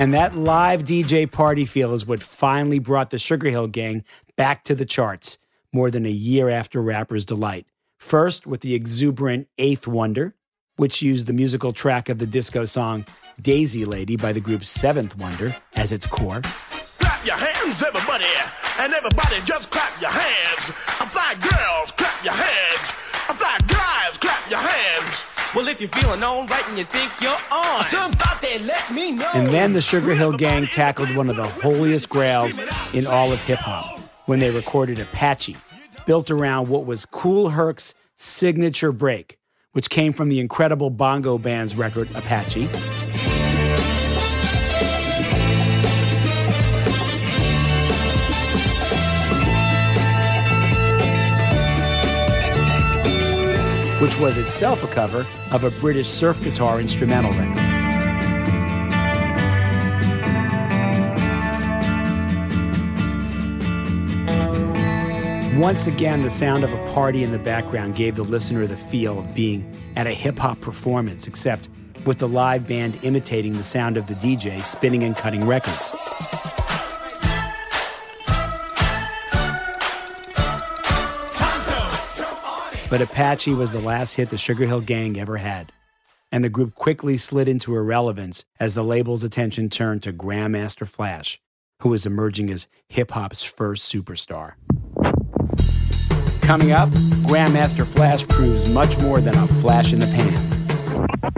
And that live DJ party feel is what finally brought the Sugar Hill Gang back to the charts more than a year after Rapper's Delight. First, with the exuberant Eighth Wonder, which used the musical track of the disco song Daisy Lady by the group's Seventh Wonder as its core. Clap your hands, everybody, and everybody just clap your hands. I'm fly girls, clap your hands. I'm fly guys. Well, if you're feeling alright and you think you're on, somebody let me know. And then the Sugar Hill Gang tackled one of the holiest grails in all of hip hop when they recorded Apache, built around what was Kool Herc's signature break, which came from the incredible bongo band's record Apache. Which was itself a cover of a British surf guitar instrumental record. Once again, the sound of a party in the background gave the listener the feel of being at a hip hop performance, except with the live band imitating the sound of the DJ spinning and cutting records. But Apache was the last hit the Sugar Hill Gang ever had, and the group quickly slid into irrelevance as the label's attention turned to Grandmaster Flash, who was emerging as hip hop's first superstar. Coming up, Grandmaster Flash proves much more than a flash in the pan.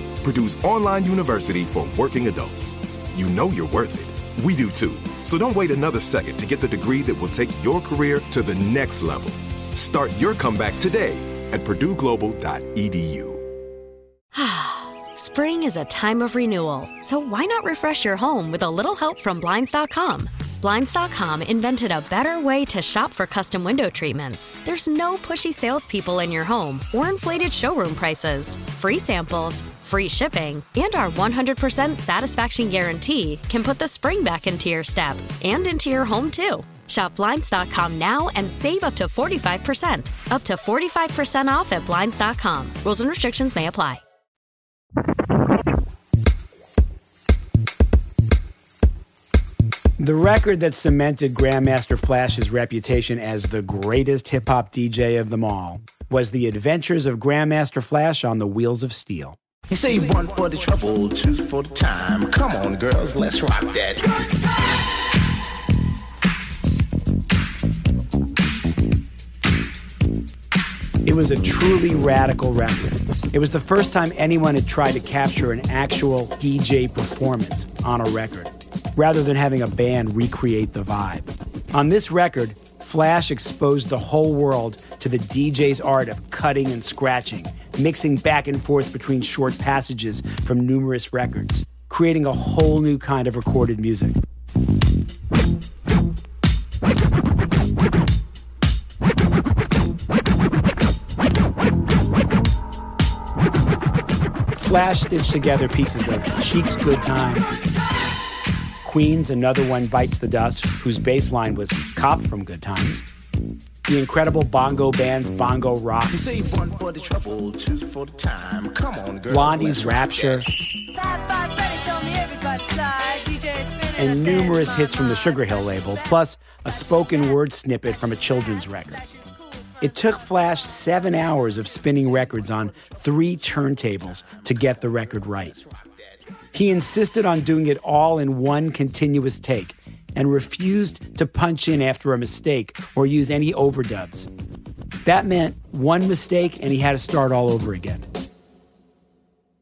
Purdue's online university for working adults. You know you're worth it. We do too. So don't wait another second to get the degree that will take your career to the next level. Start your comeback today at purdueglobal.edu. (sighs) Spring is a time of renewal, so why not refresh your home with a little help from Blinds.com? Blinds.com invented a better way to shop for custom window treatments. There's no pushy salespeople in your home or inflated showroom prices. Free samples, free shipping, and our 100% satisfaction guarantee can put the spring back into your step and into your home too. Shop Blinds.com now and save up to 45%. Up to 45% off at Blinds.com. Rules and restrictions may apply. The record that cemented Grandmaster Flash's reputation as the greatest hip hop DJ of them all was The Adventures of Grandmaster Flash on the Wheels of Steel. You say one for the trouble, two for the time. Come on, girls, let's rock that. It was a truly radical record. It was the first time anyone had tried to capture an actual DJ performance on a record, rather than having a band recreate the vibe. On this record, Flash exposed the whole world to the DJ's art of cutting and scratching, mixing back and forth between short passages from numerous records, creating a whole new kind of recorded music. Flash stitched together pieces of Chic's Good Times, Queen's Another One Bites the Dust, whose bass line was Cop from Good Times, the incredible bongo band's Bongo Rock, You say one for the trouble, two for the time. Come on, girls. Blondie's let's rock Rapture, and numerous hits from the Sugar Hill label, plus a spoken word snippet from a children's record. It took Flash seven hours of spinning records on three turntables to get the record right. He insisted on doing it all in one continuous take and refused to punch in after a mistake or use any overdubs. That meant one mistake and he had to start all over again.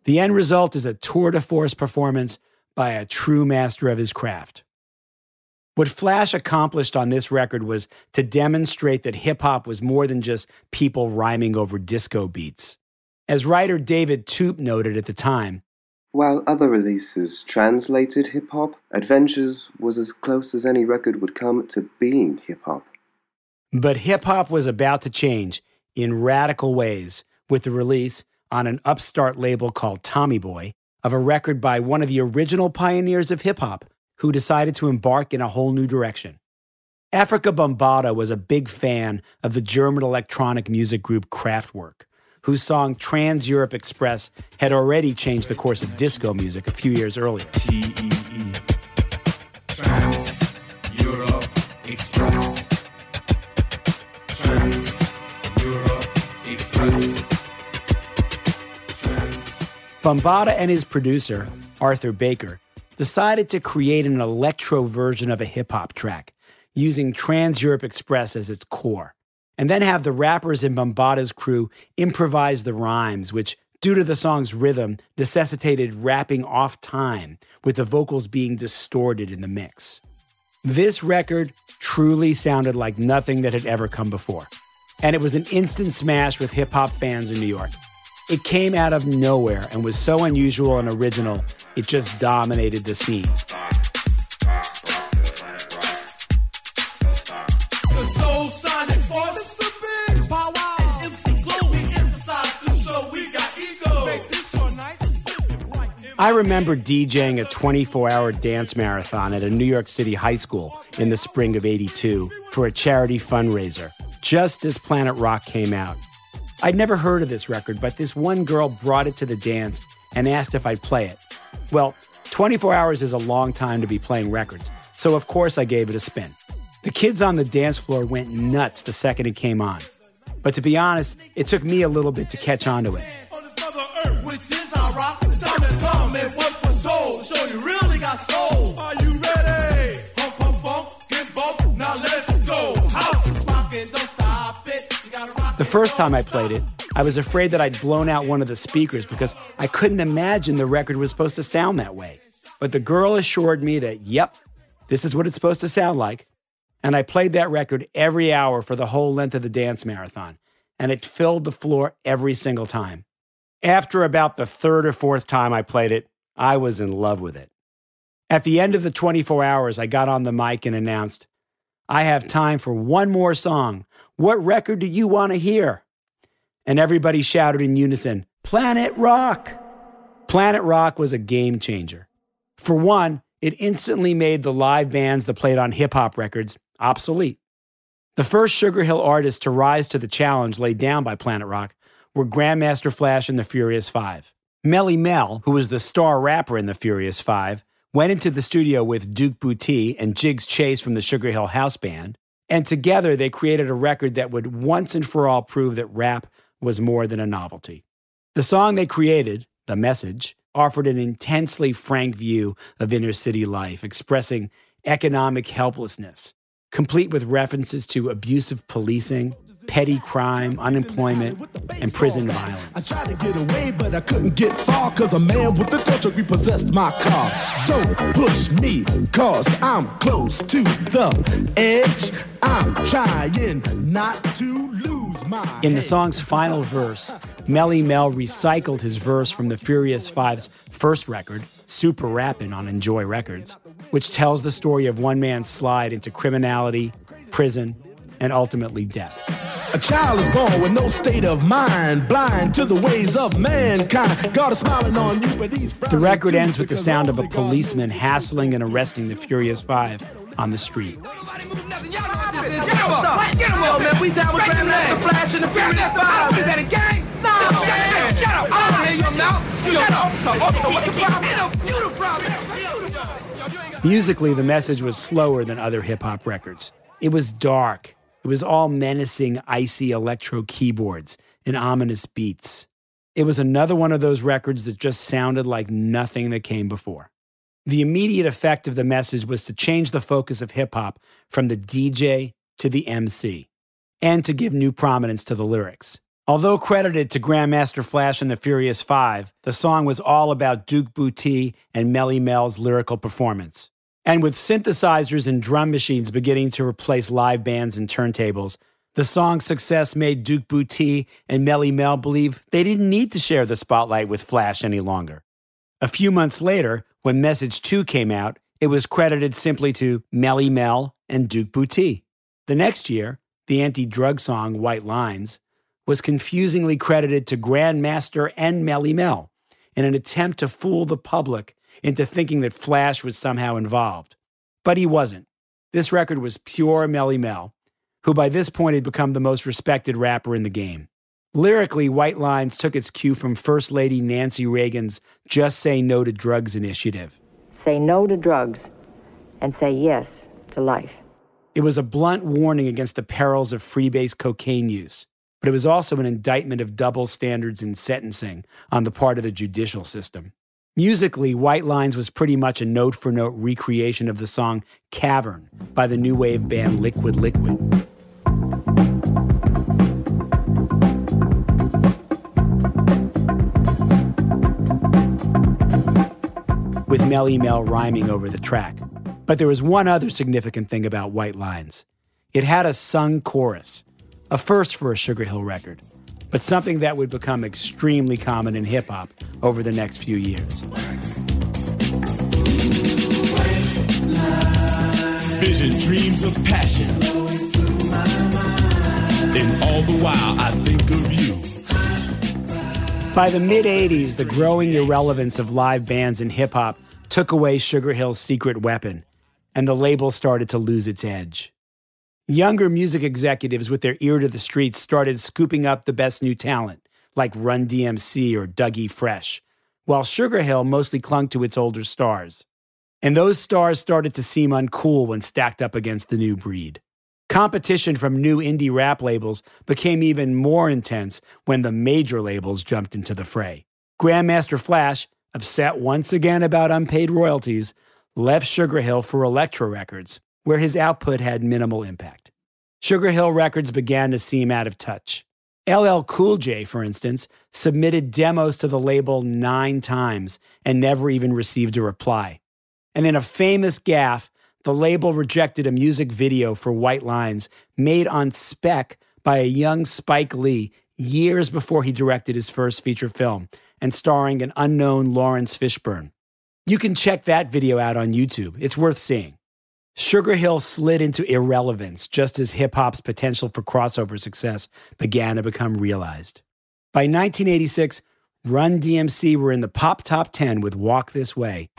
The end result is a tour de force performance by a true master of his craft. What Flash accomplished on this record was to demonstrate that hip hop was more than just people rhyming over disco beats. As writer David Toop noted at the time, While other releases translated hip hop, Adventures was as close as any record would come to being hip hop. but hip hop was about to change in radical ways with the release on an upstart label called Tommy Boy of a record by one of the original pioneers of hip hop who decided to embark in a whole new direction. Afrika Bambaataa was a big fan of the German electronic music group Kraftwerk, whose song Trans Europe Express had already changed the course of disco music a few years earlier. Trans Europe Express. Trans Europe Express. Bambaataa and his producer, Arthur Baker, decided to create an electro version of a hip hop track using Trans Europe Express as its core, and then have the rappers in Bambaataa's crew improvise the rhymes, which, due to the song's rhythm, necessitated rapping off time, with the vocals being distorted in the mix. This record truly sounded like nothing that had ever come before, and it was an instant smash with hip hop fans in New York. It came out of nowhere and was so unusual and original, it just dominated the scene. I remember DJing a 24 hour dance marathon at a New York City high school in the spring of 82 for a charity fundraiser, just as Planet Rock came out. I'd never heard of this record, but this one girl brought it to the dance and asked if I'd play it. Well, 24 hours is a long time to be playing records, so of course I gave it a spin. The kids on the dance floor went nuts the second it came on. But to be honest, it took me a little bit to catch on to it. The first time I played it, I was afraid that I'd blown out one of the speakers because I couldn't imagine the record was supposed to sound that way. But the girl assured me that, yep, this is what it's supposed to sound like. And I played that record every hour for the whole length of the dance marathon, and it filled the floor every single time. After about the third or fourth time I played it, I was in love with it. At the end of the 24 hours, I got on the mic and announced, I have time for one more song. What record do you want to hear? And everybody shouted in unison, Planet Rock! Planet Rock was a game changer. For one, it instantly made the live bands that played on hip hop records obsolete. The first Sugar Hill artists to rise to the challenge laid down by Planet Rock were Grandmaster Flash and the Furious Five. Melle Mel, who was the star rapper in the Furious Five, went into the studio with Duke Bootee and Jiggs Chase from the Sugar Hill House Band, and together they created a record that would once and for all prove that rap was more than a novelty. The song they created, The Message, offered an intensely frank view of inner city life, expressing economic helplessness, complete with references to abusive policing, petty crime, unemployment, and prison violence. I tried to get away, but I couldn't get far, cause a man with a tow truck repossessed my car. Don't push me, cause I'm close to the edge. I'm trying not to lose my. In the song's final verse, Melle Mel recycled his verse from the Furious Five's first record, Super Rappin' on Enjoy Records, which tells the story of one man's slide into criminality, prison, and ultimately death. A child is born with no state of mind, blind to the ways of mankind. God is smiling on you, but he's The record ends with the sound of a policeman hassling and arresting the Furious Five on the street. Get him up! Get him up, man! We down with Grandmaster Flash and the Furious Five! Is that a gang? No, man! Shut up! I don't hear you now! Shut up! Officer, officer, what's the problem? You the problem! Musically, the message was slower than other hip hop records. It was dark. It was all menacing, icy electro keyboards and ominous beats. It was another one of those records that just sounded like nothing that came before. The immediate effect of the message was to change the focus of hip hop from the DJ to the MC, and to give new prominence to the lyrics. Although credited to Grandmaster Flash and the Furious Five, the song was all about Duke Bootee and Melle Mel's lyrical performance. And with synthesizers and drum machines beginning to replace live bands and turntables, the song's success made Duke Bootee and Melle Mel believe they didn't need to share the spotlight with Flash any longer. A few months later, when Message 2 came out, it was credited simply to Melle Mel and Duke Bootee. The next year, the anti drug song White Lines was confusingly credited to Grandmaster and Melly Mel in an attempt to fool the public into thinking that Flash was somehow involved. But he wasn't. This record was pure Melle Mel, who by this point had become the most respected rapper in the game. Lyrically, White Lines took its cue from First Lady Nancy Reagan's Just Say No to Drugs initiative. Say no to drugs and say yes to life. It was a blunt warning against the perils of freebase cocaine use, but it was also an indictment of double standards in sentencing on the part of the judicial system. Musically, White Lines was pretty much a note for note recreation of the song Cavern by the new wave band Liquid Liquid. With Melle Mel rhyming over the track. But there was one other significant thing about White Lines it had a sung chorus, a first for a Sugar Hill record, but something that would become extremely common in hip hop over the next few years. Vision, dreams of passion. And all the while I think of you. By the mid 80s, the growing irrelevance of live bands in hip hop took away Sugar Hill's secret weapon, and the label started to lose its edge. Younger music executives with their ear to the streets started scooping up the best new talent, like Run DMC or Dougie Fresh, while Sugar Hill mostly clung to its older stars. And those stars started to seem uncool when stacked up against the new breed. Competition from new indie rap labels became even more intense when the major labels jumped into the fray. Grandmaster Flash, upset once again about unpaid royalties, left Sugar Hill for Elektra Records, where his output had minimal impact. Sugar Hill Records began to seem out of touch. LL Cool J, for instance, submitted demos to the label nine times and never even received a reply. And in a famous gaffe, the label rejected a music video for White Lines made on spec by a young Spike Lee years before he directed his first feature film and starring an unknown Laurence Fishburne. You can check that video out on YouTube. It's worth seeing. Sugar Hill slid into irrelevance just as hip hop's potential for crossover success began to become realized. By 1986, Run DMC were in the pop top 10 with Walk This Way.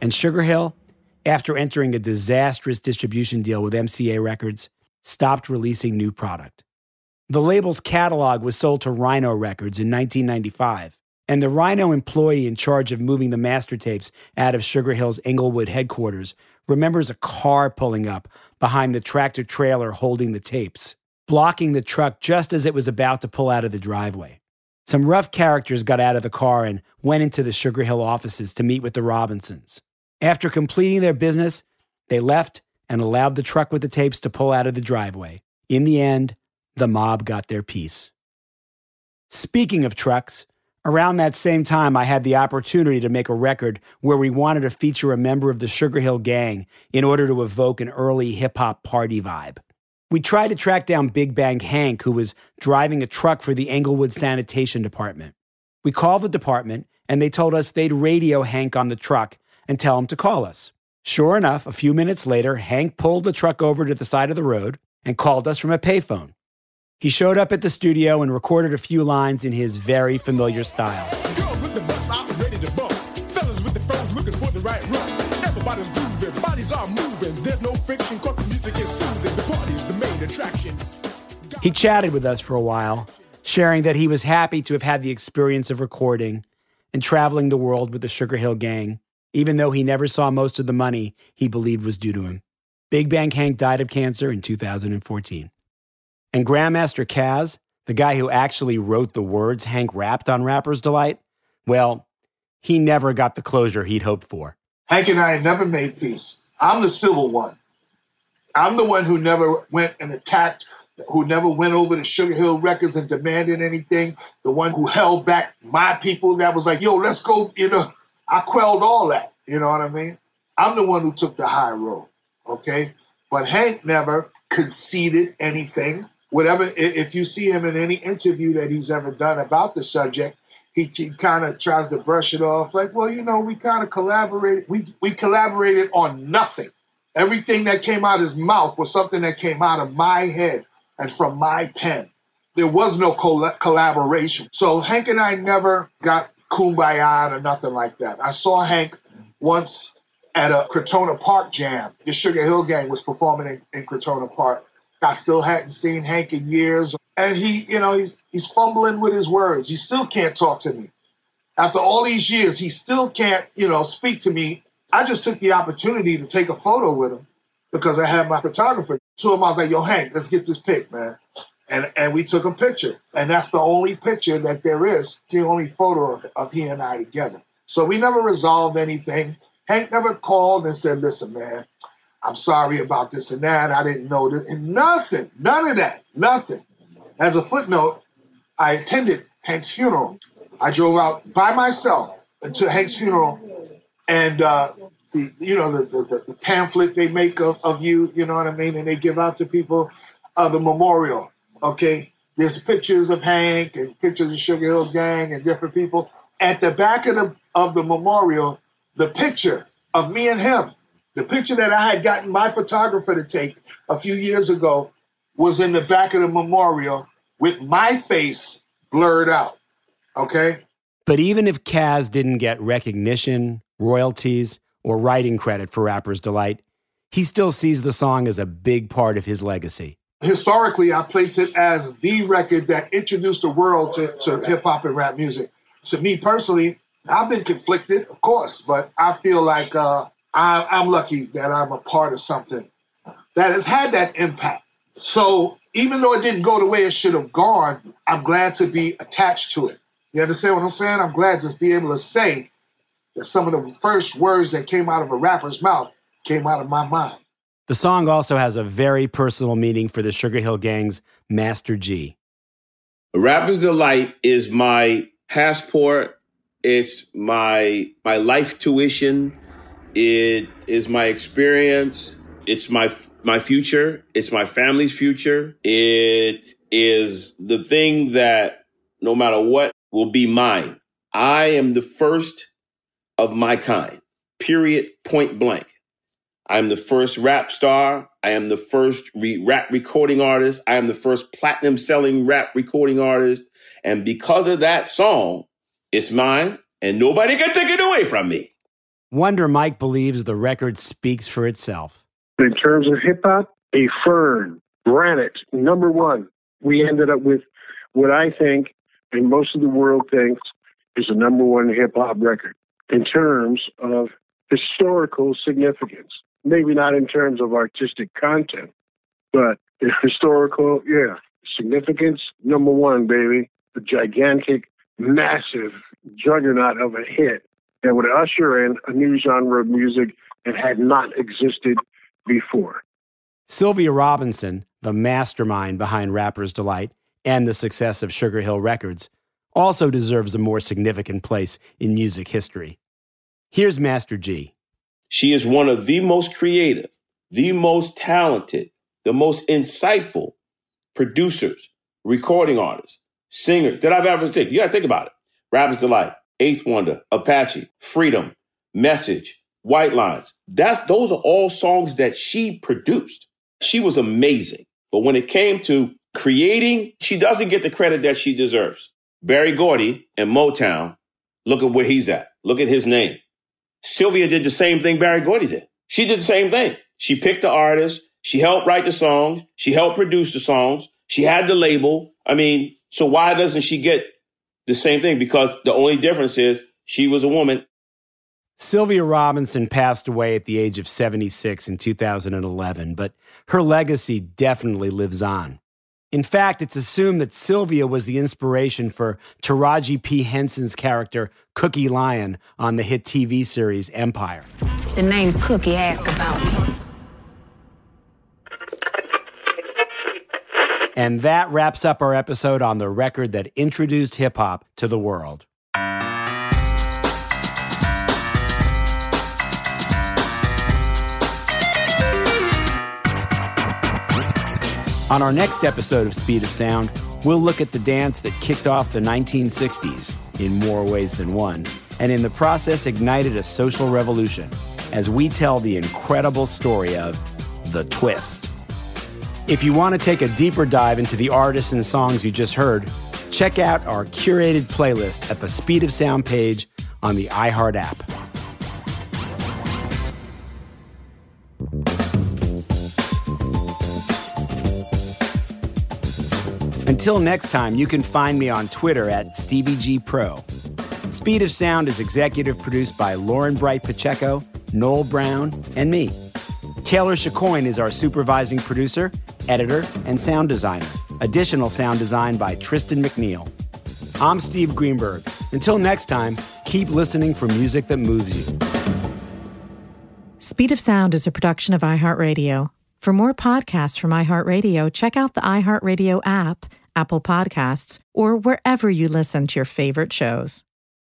And Sugar Hill, after entering a disastrous distribution deal with MCA Records, stopped releasing new product. The label's catalog was sold to Rhino Records in 1995, And the Rhino employee in charge of moving the master tapes out of Sugar Hill's Englewood headquarters remembers a car pulling up behind the tractor trailer holding the tapes, blocking the truck just as it was about to pull out of the driveway. Some rough characters got out of the car and went into the Sugar Hill offices to meet with the Robinsons. After completing their business, they left and allowed the truck with the tapes to pull out of the driveway. In the end, the mob got their piece. Speaking of trucks, around that same time, I had the opportunity to make a record where we wanted to feature a member of the Sugar Hill Gang in order to evoke an early hip hop party vibe. We tried to track down Big Bank Hank, who was driving a truck for the Englewood Sanitation Department. We called the department, and they told us they'd radio Hank on the truck and tell him to call us. Sure enough, a few minutes later, Hank pulled the truck over to the side of the road and called us from a payphone. He showed up at the studio and recorded a few lines in his very familiar style. Girls with the butts out ready to bump. Fellas with the phones looking for the right room. Everybody's grooving, bodies are moving. There's no friction, cause the music is soothing. The party's the main attraction. He chatted with us for a while, sharing that he was happy to have had the experience of recording and traveling the world with the Sugar Hill Gang, even though he never saw most of the money he believed was due to him. Big Bank Hank died of cancer in 2014. And Grandmaster Caz, the guy who actually wrote the words Hank rapped on Rapper's Delight, well, he never got the closure he'd hoped for. Hank and I never made peace. I'm the civil one. I'm the one who never went and attacked, who never went over to Sugar Hill Records and demanded anything. The one who held back my people that was like, yo, let's go, you know. (laughs) I quelled all that, you know what I mean? I'm the one who took the high road, okay? But Hank never conceded anything. Whatever, if you see him in any interview that he's ever done about the subject, he, he kind of tries to brush it off like, well, you know, we kind of collaborated. We we collaborated on nothing. Everything that came out of his mouth was something that came out of my head and from my pen. There was no colla- collaboration. So Hank and I never got kumbaya or nothing like that. I saw Hank once at a Crotona Park jam. The Sugar Hill Gang was performing in, in Crotona Park. I still hadn't seen Hank in years. And he, you know, he's, he's fumbling with his words. He still can't talk to me. After all these years, he still can't, you know, speak to me. I just took the opportunity to take a photo with him because I had my photographer. To him, I was like, yo, Hank, let's get this pic, man. And, and we took a picture. And that's the only picture that there is, the only photo of, of he and I together. So we never resolved anything. Hank never called and said, listen, man, I'm sorry about this and that. I didn't know this. And nothing, none of that, nothing. As a footnote, I attended Hank's funeral. I drove out by myself to Hank's funeral, and uh, the you know the, the, the pamphlet they make of, of you, you know what I mean, and they give out to people, uh, the memorial. Okay, there's pictures of Hank and pictures of Sugar Hill Gang and different people. At the back of the of the memorial, the picture of me and him, the picture that I had gotten my photographer to take a few years ago, was in the back of the memorial with my face blurred out. Okay. But even if Caz didn't get recognition, royalties, or writing credit for Rapper's Delight, he still sees the song as a big part of his legacy. historically, I place it as the record that introduced the world to, to hip hop and rap music. To me personally, I've been conflicted, of course, but I feel like uh, I, I'm lucky that I'm a part of something that has had that impact. So even though it didn't go the way it should have gone, I'm glad to be attached to it. You understand what I'm saying? I'm glad to be able to say that some of the first words that came out of a rapper's mouth came out of my mind. The song also has a very personal meaning for the Sugar Hill Gang's Master Gee. Rapper's Delight is my passport. It's my my life tuition. It is my experience. It's my my future. It's my family's future. It is the thing that no matter what will be mine. I am the first of my kind. Period. Point blank. I'm the first rap star. I am the first re- rap recording artist. I am the first platinum selling rap recording artist. And because of that song, it's mine and nobody can take it away from me. Wonder Mike believes the record speaks for itself. In terms of hip hop, a fern, granite, number one. We ended up with what I think, and most of the world thinks, is the number one hip hop record in terms of historical significance. Maybe not in terms of artistic content, but historical, yeah, significance. Number one, baby, a gigantic, massive juggernaut of a hit that would usher in a new genre of music that had not existed before. Sylvia Robinson, the mastermind behind Rapper's Delight and the success of Sugar Hill Records, also deserves a more significant place in music history. Here's Master Gee. She is one of the most creative, the most talented, the most insightful producers, recording artists, singers that I've ever seen. You got to think about it. Rapper's Delight, Eighth Wonder, Apache, Freedom, Message, White Lines. That's those are all songs that she produced. She was amazing. But when it came to creating, she doesn't get the credit that she deserves. Berry Gordy and Motown, look at where he's at. Look at his name. Sylvia did the same thing Berry Gordy did. She did the same thing. She picked the artist. She helped write the songs. She helped produce the songs. She had the label. I mean, so why doesn't she get the same thing? Because the only difference is she was a woman. Sylvia Robinson passed away at the age of 76 in 2011, but her legacy definitely lives on. In fact, it's assumed that Sylvia was the inspiration for Taraji P. Henson's character, Cookie Lyon, on the hit TV series Empire. The name's Cookie. Ask about me. And that wraps up our episode on the record that introduced hip hop to the world. On our next episode of Speed of Sound, we'll look at the dance that kicked off the 1960s in more ways than one, and in the process ignited a social revolution as we tell the incredible story of The Twist. If you want to take a deeper dive into the artists and songs you just heard, check out our curated playlist at the Speed of Sound page on the iHeart app. Until next time, you can find me on Twitter at StevieGPro. Speed of Sound is executive produced by Lauren Bright Pacheco, Noel Brown, and me. Taylor Chacoin is our supervising producer, editor, and sound designer. Additional sound design by Tristan McNeil. I'm Steve Greenberg. Until next time, keep listening for music that moves you. Speed of Sound is a production of iHeartRadio. For more podcasts from iHeartRadio, check out the iHeartRadio app, Apple Podcasts, or wherever you listen to your favorite shows.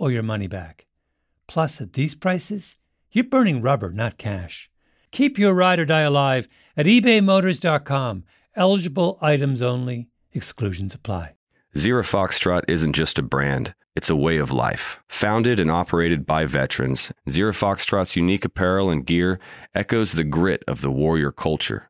or your money back. Plus, at these prices, you're burning rubber, not cash. Keep your ride or die alive at ebaymotors.com. Eligible items only, exclusions apply. Zero Foxtrot isn't just a brand, it's a way of life. Founded and operated by veterans, Zero Foxtrot's unique apparel and gear echoes the grit of the warrior culture.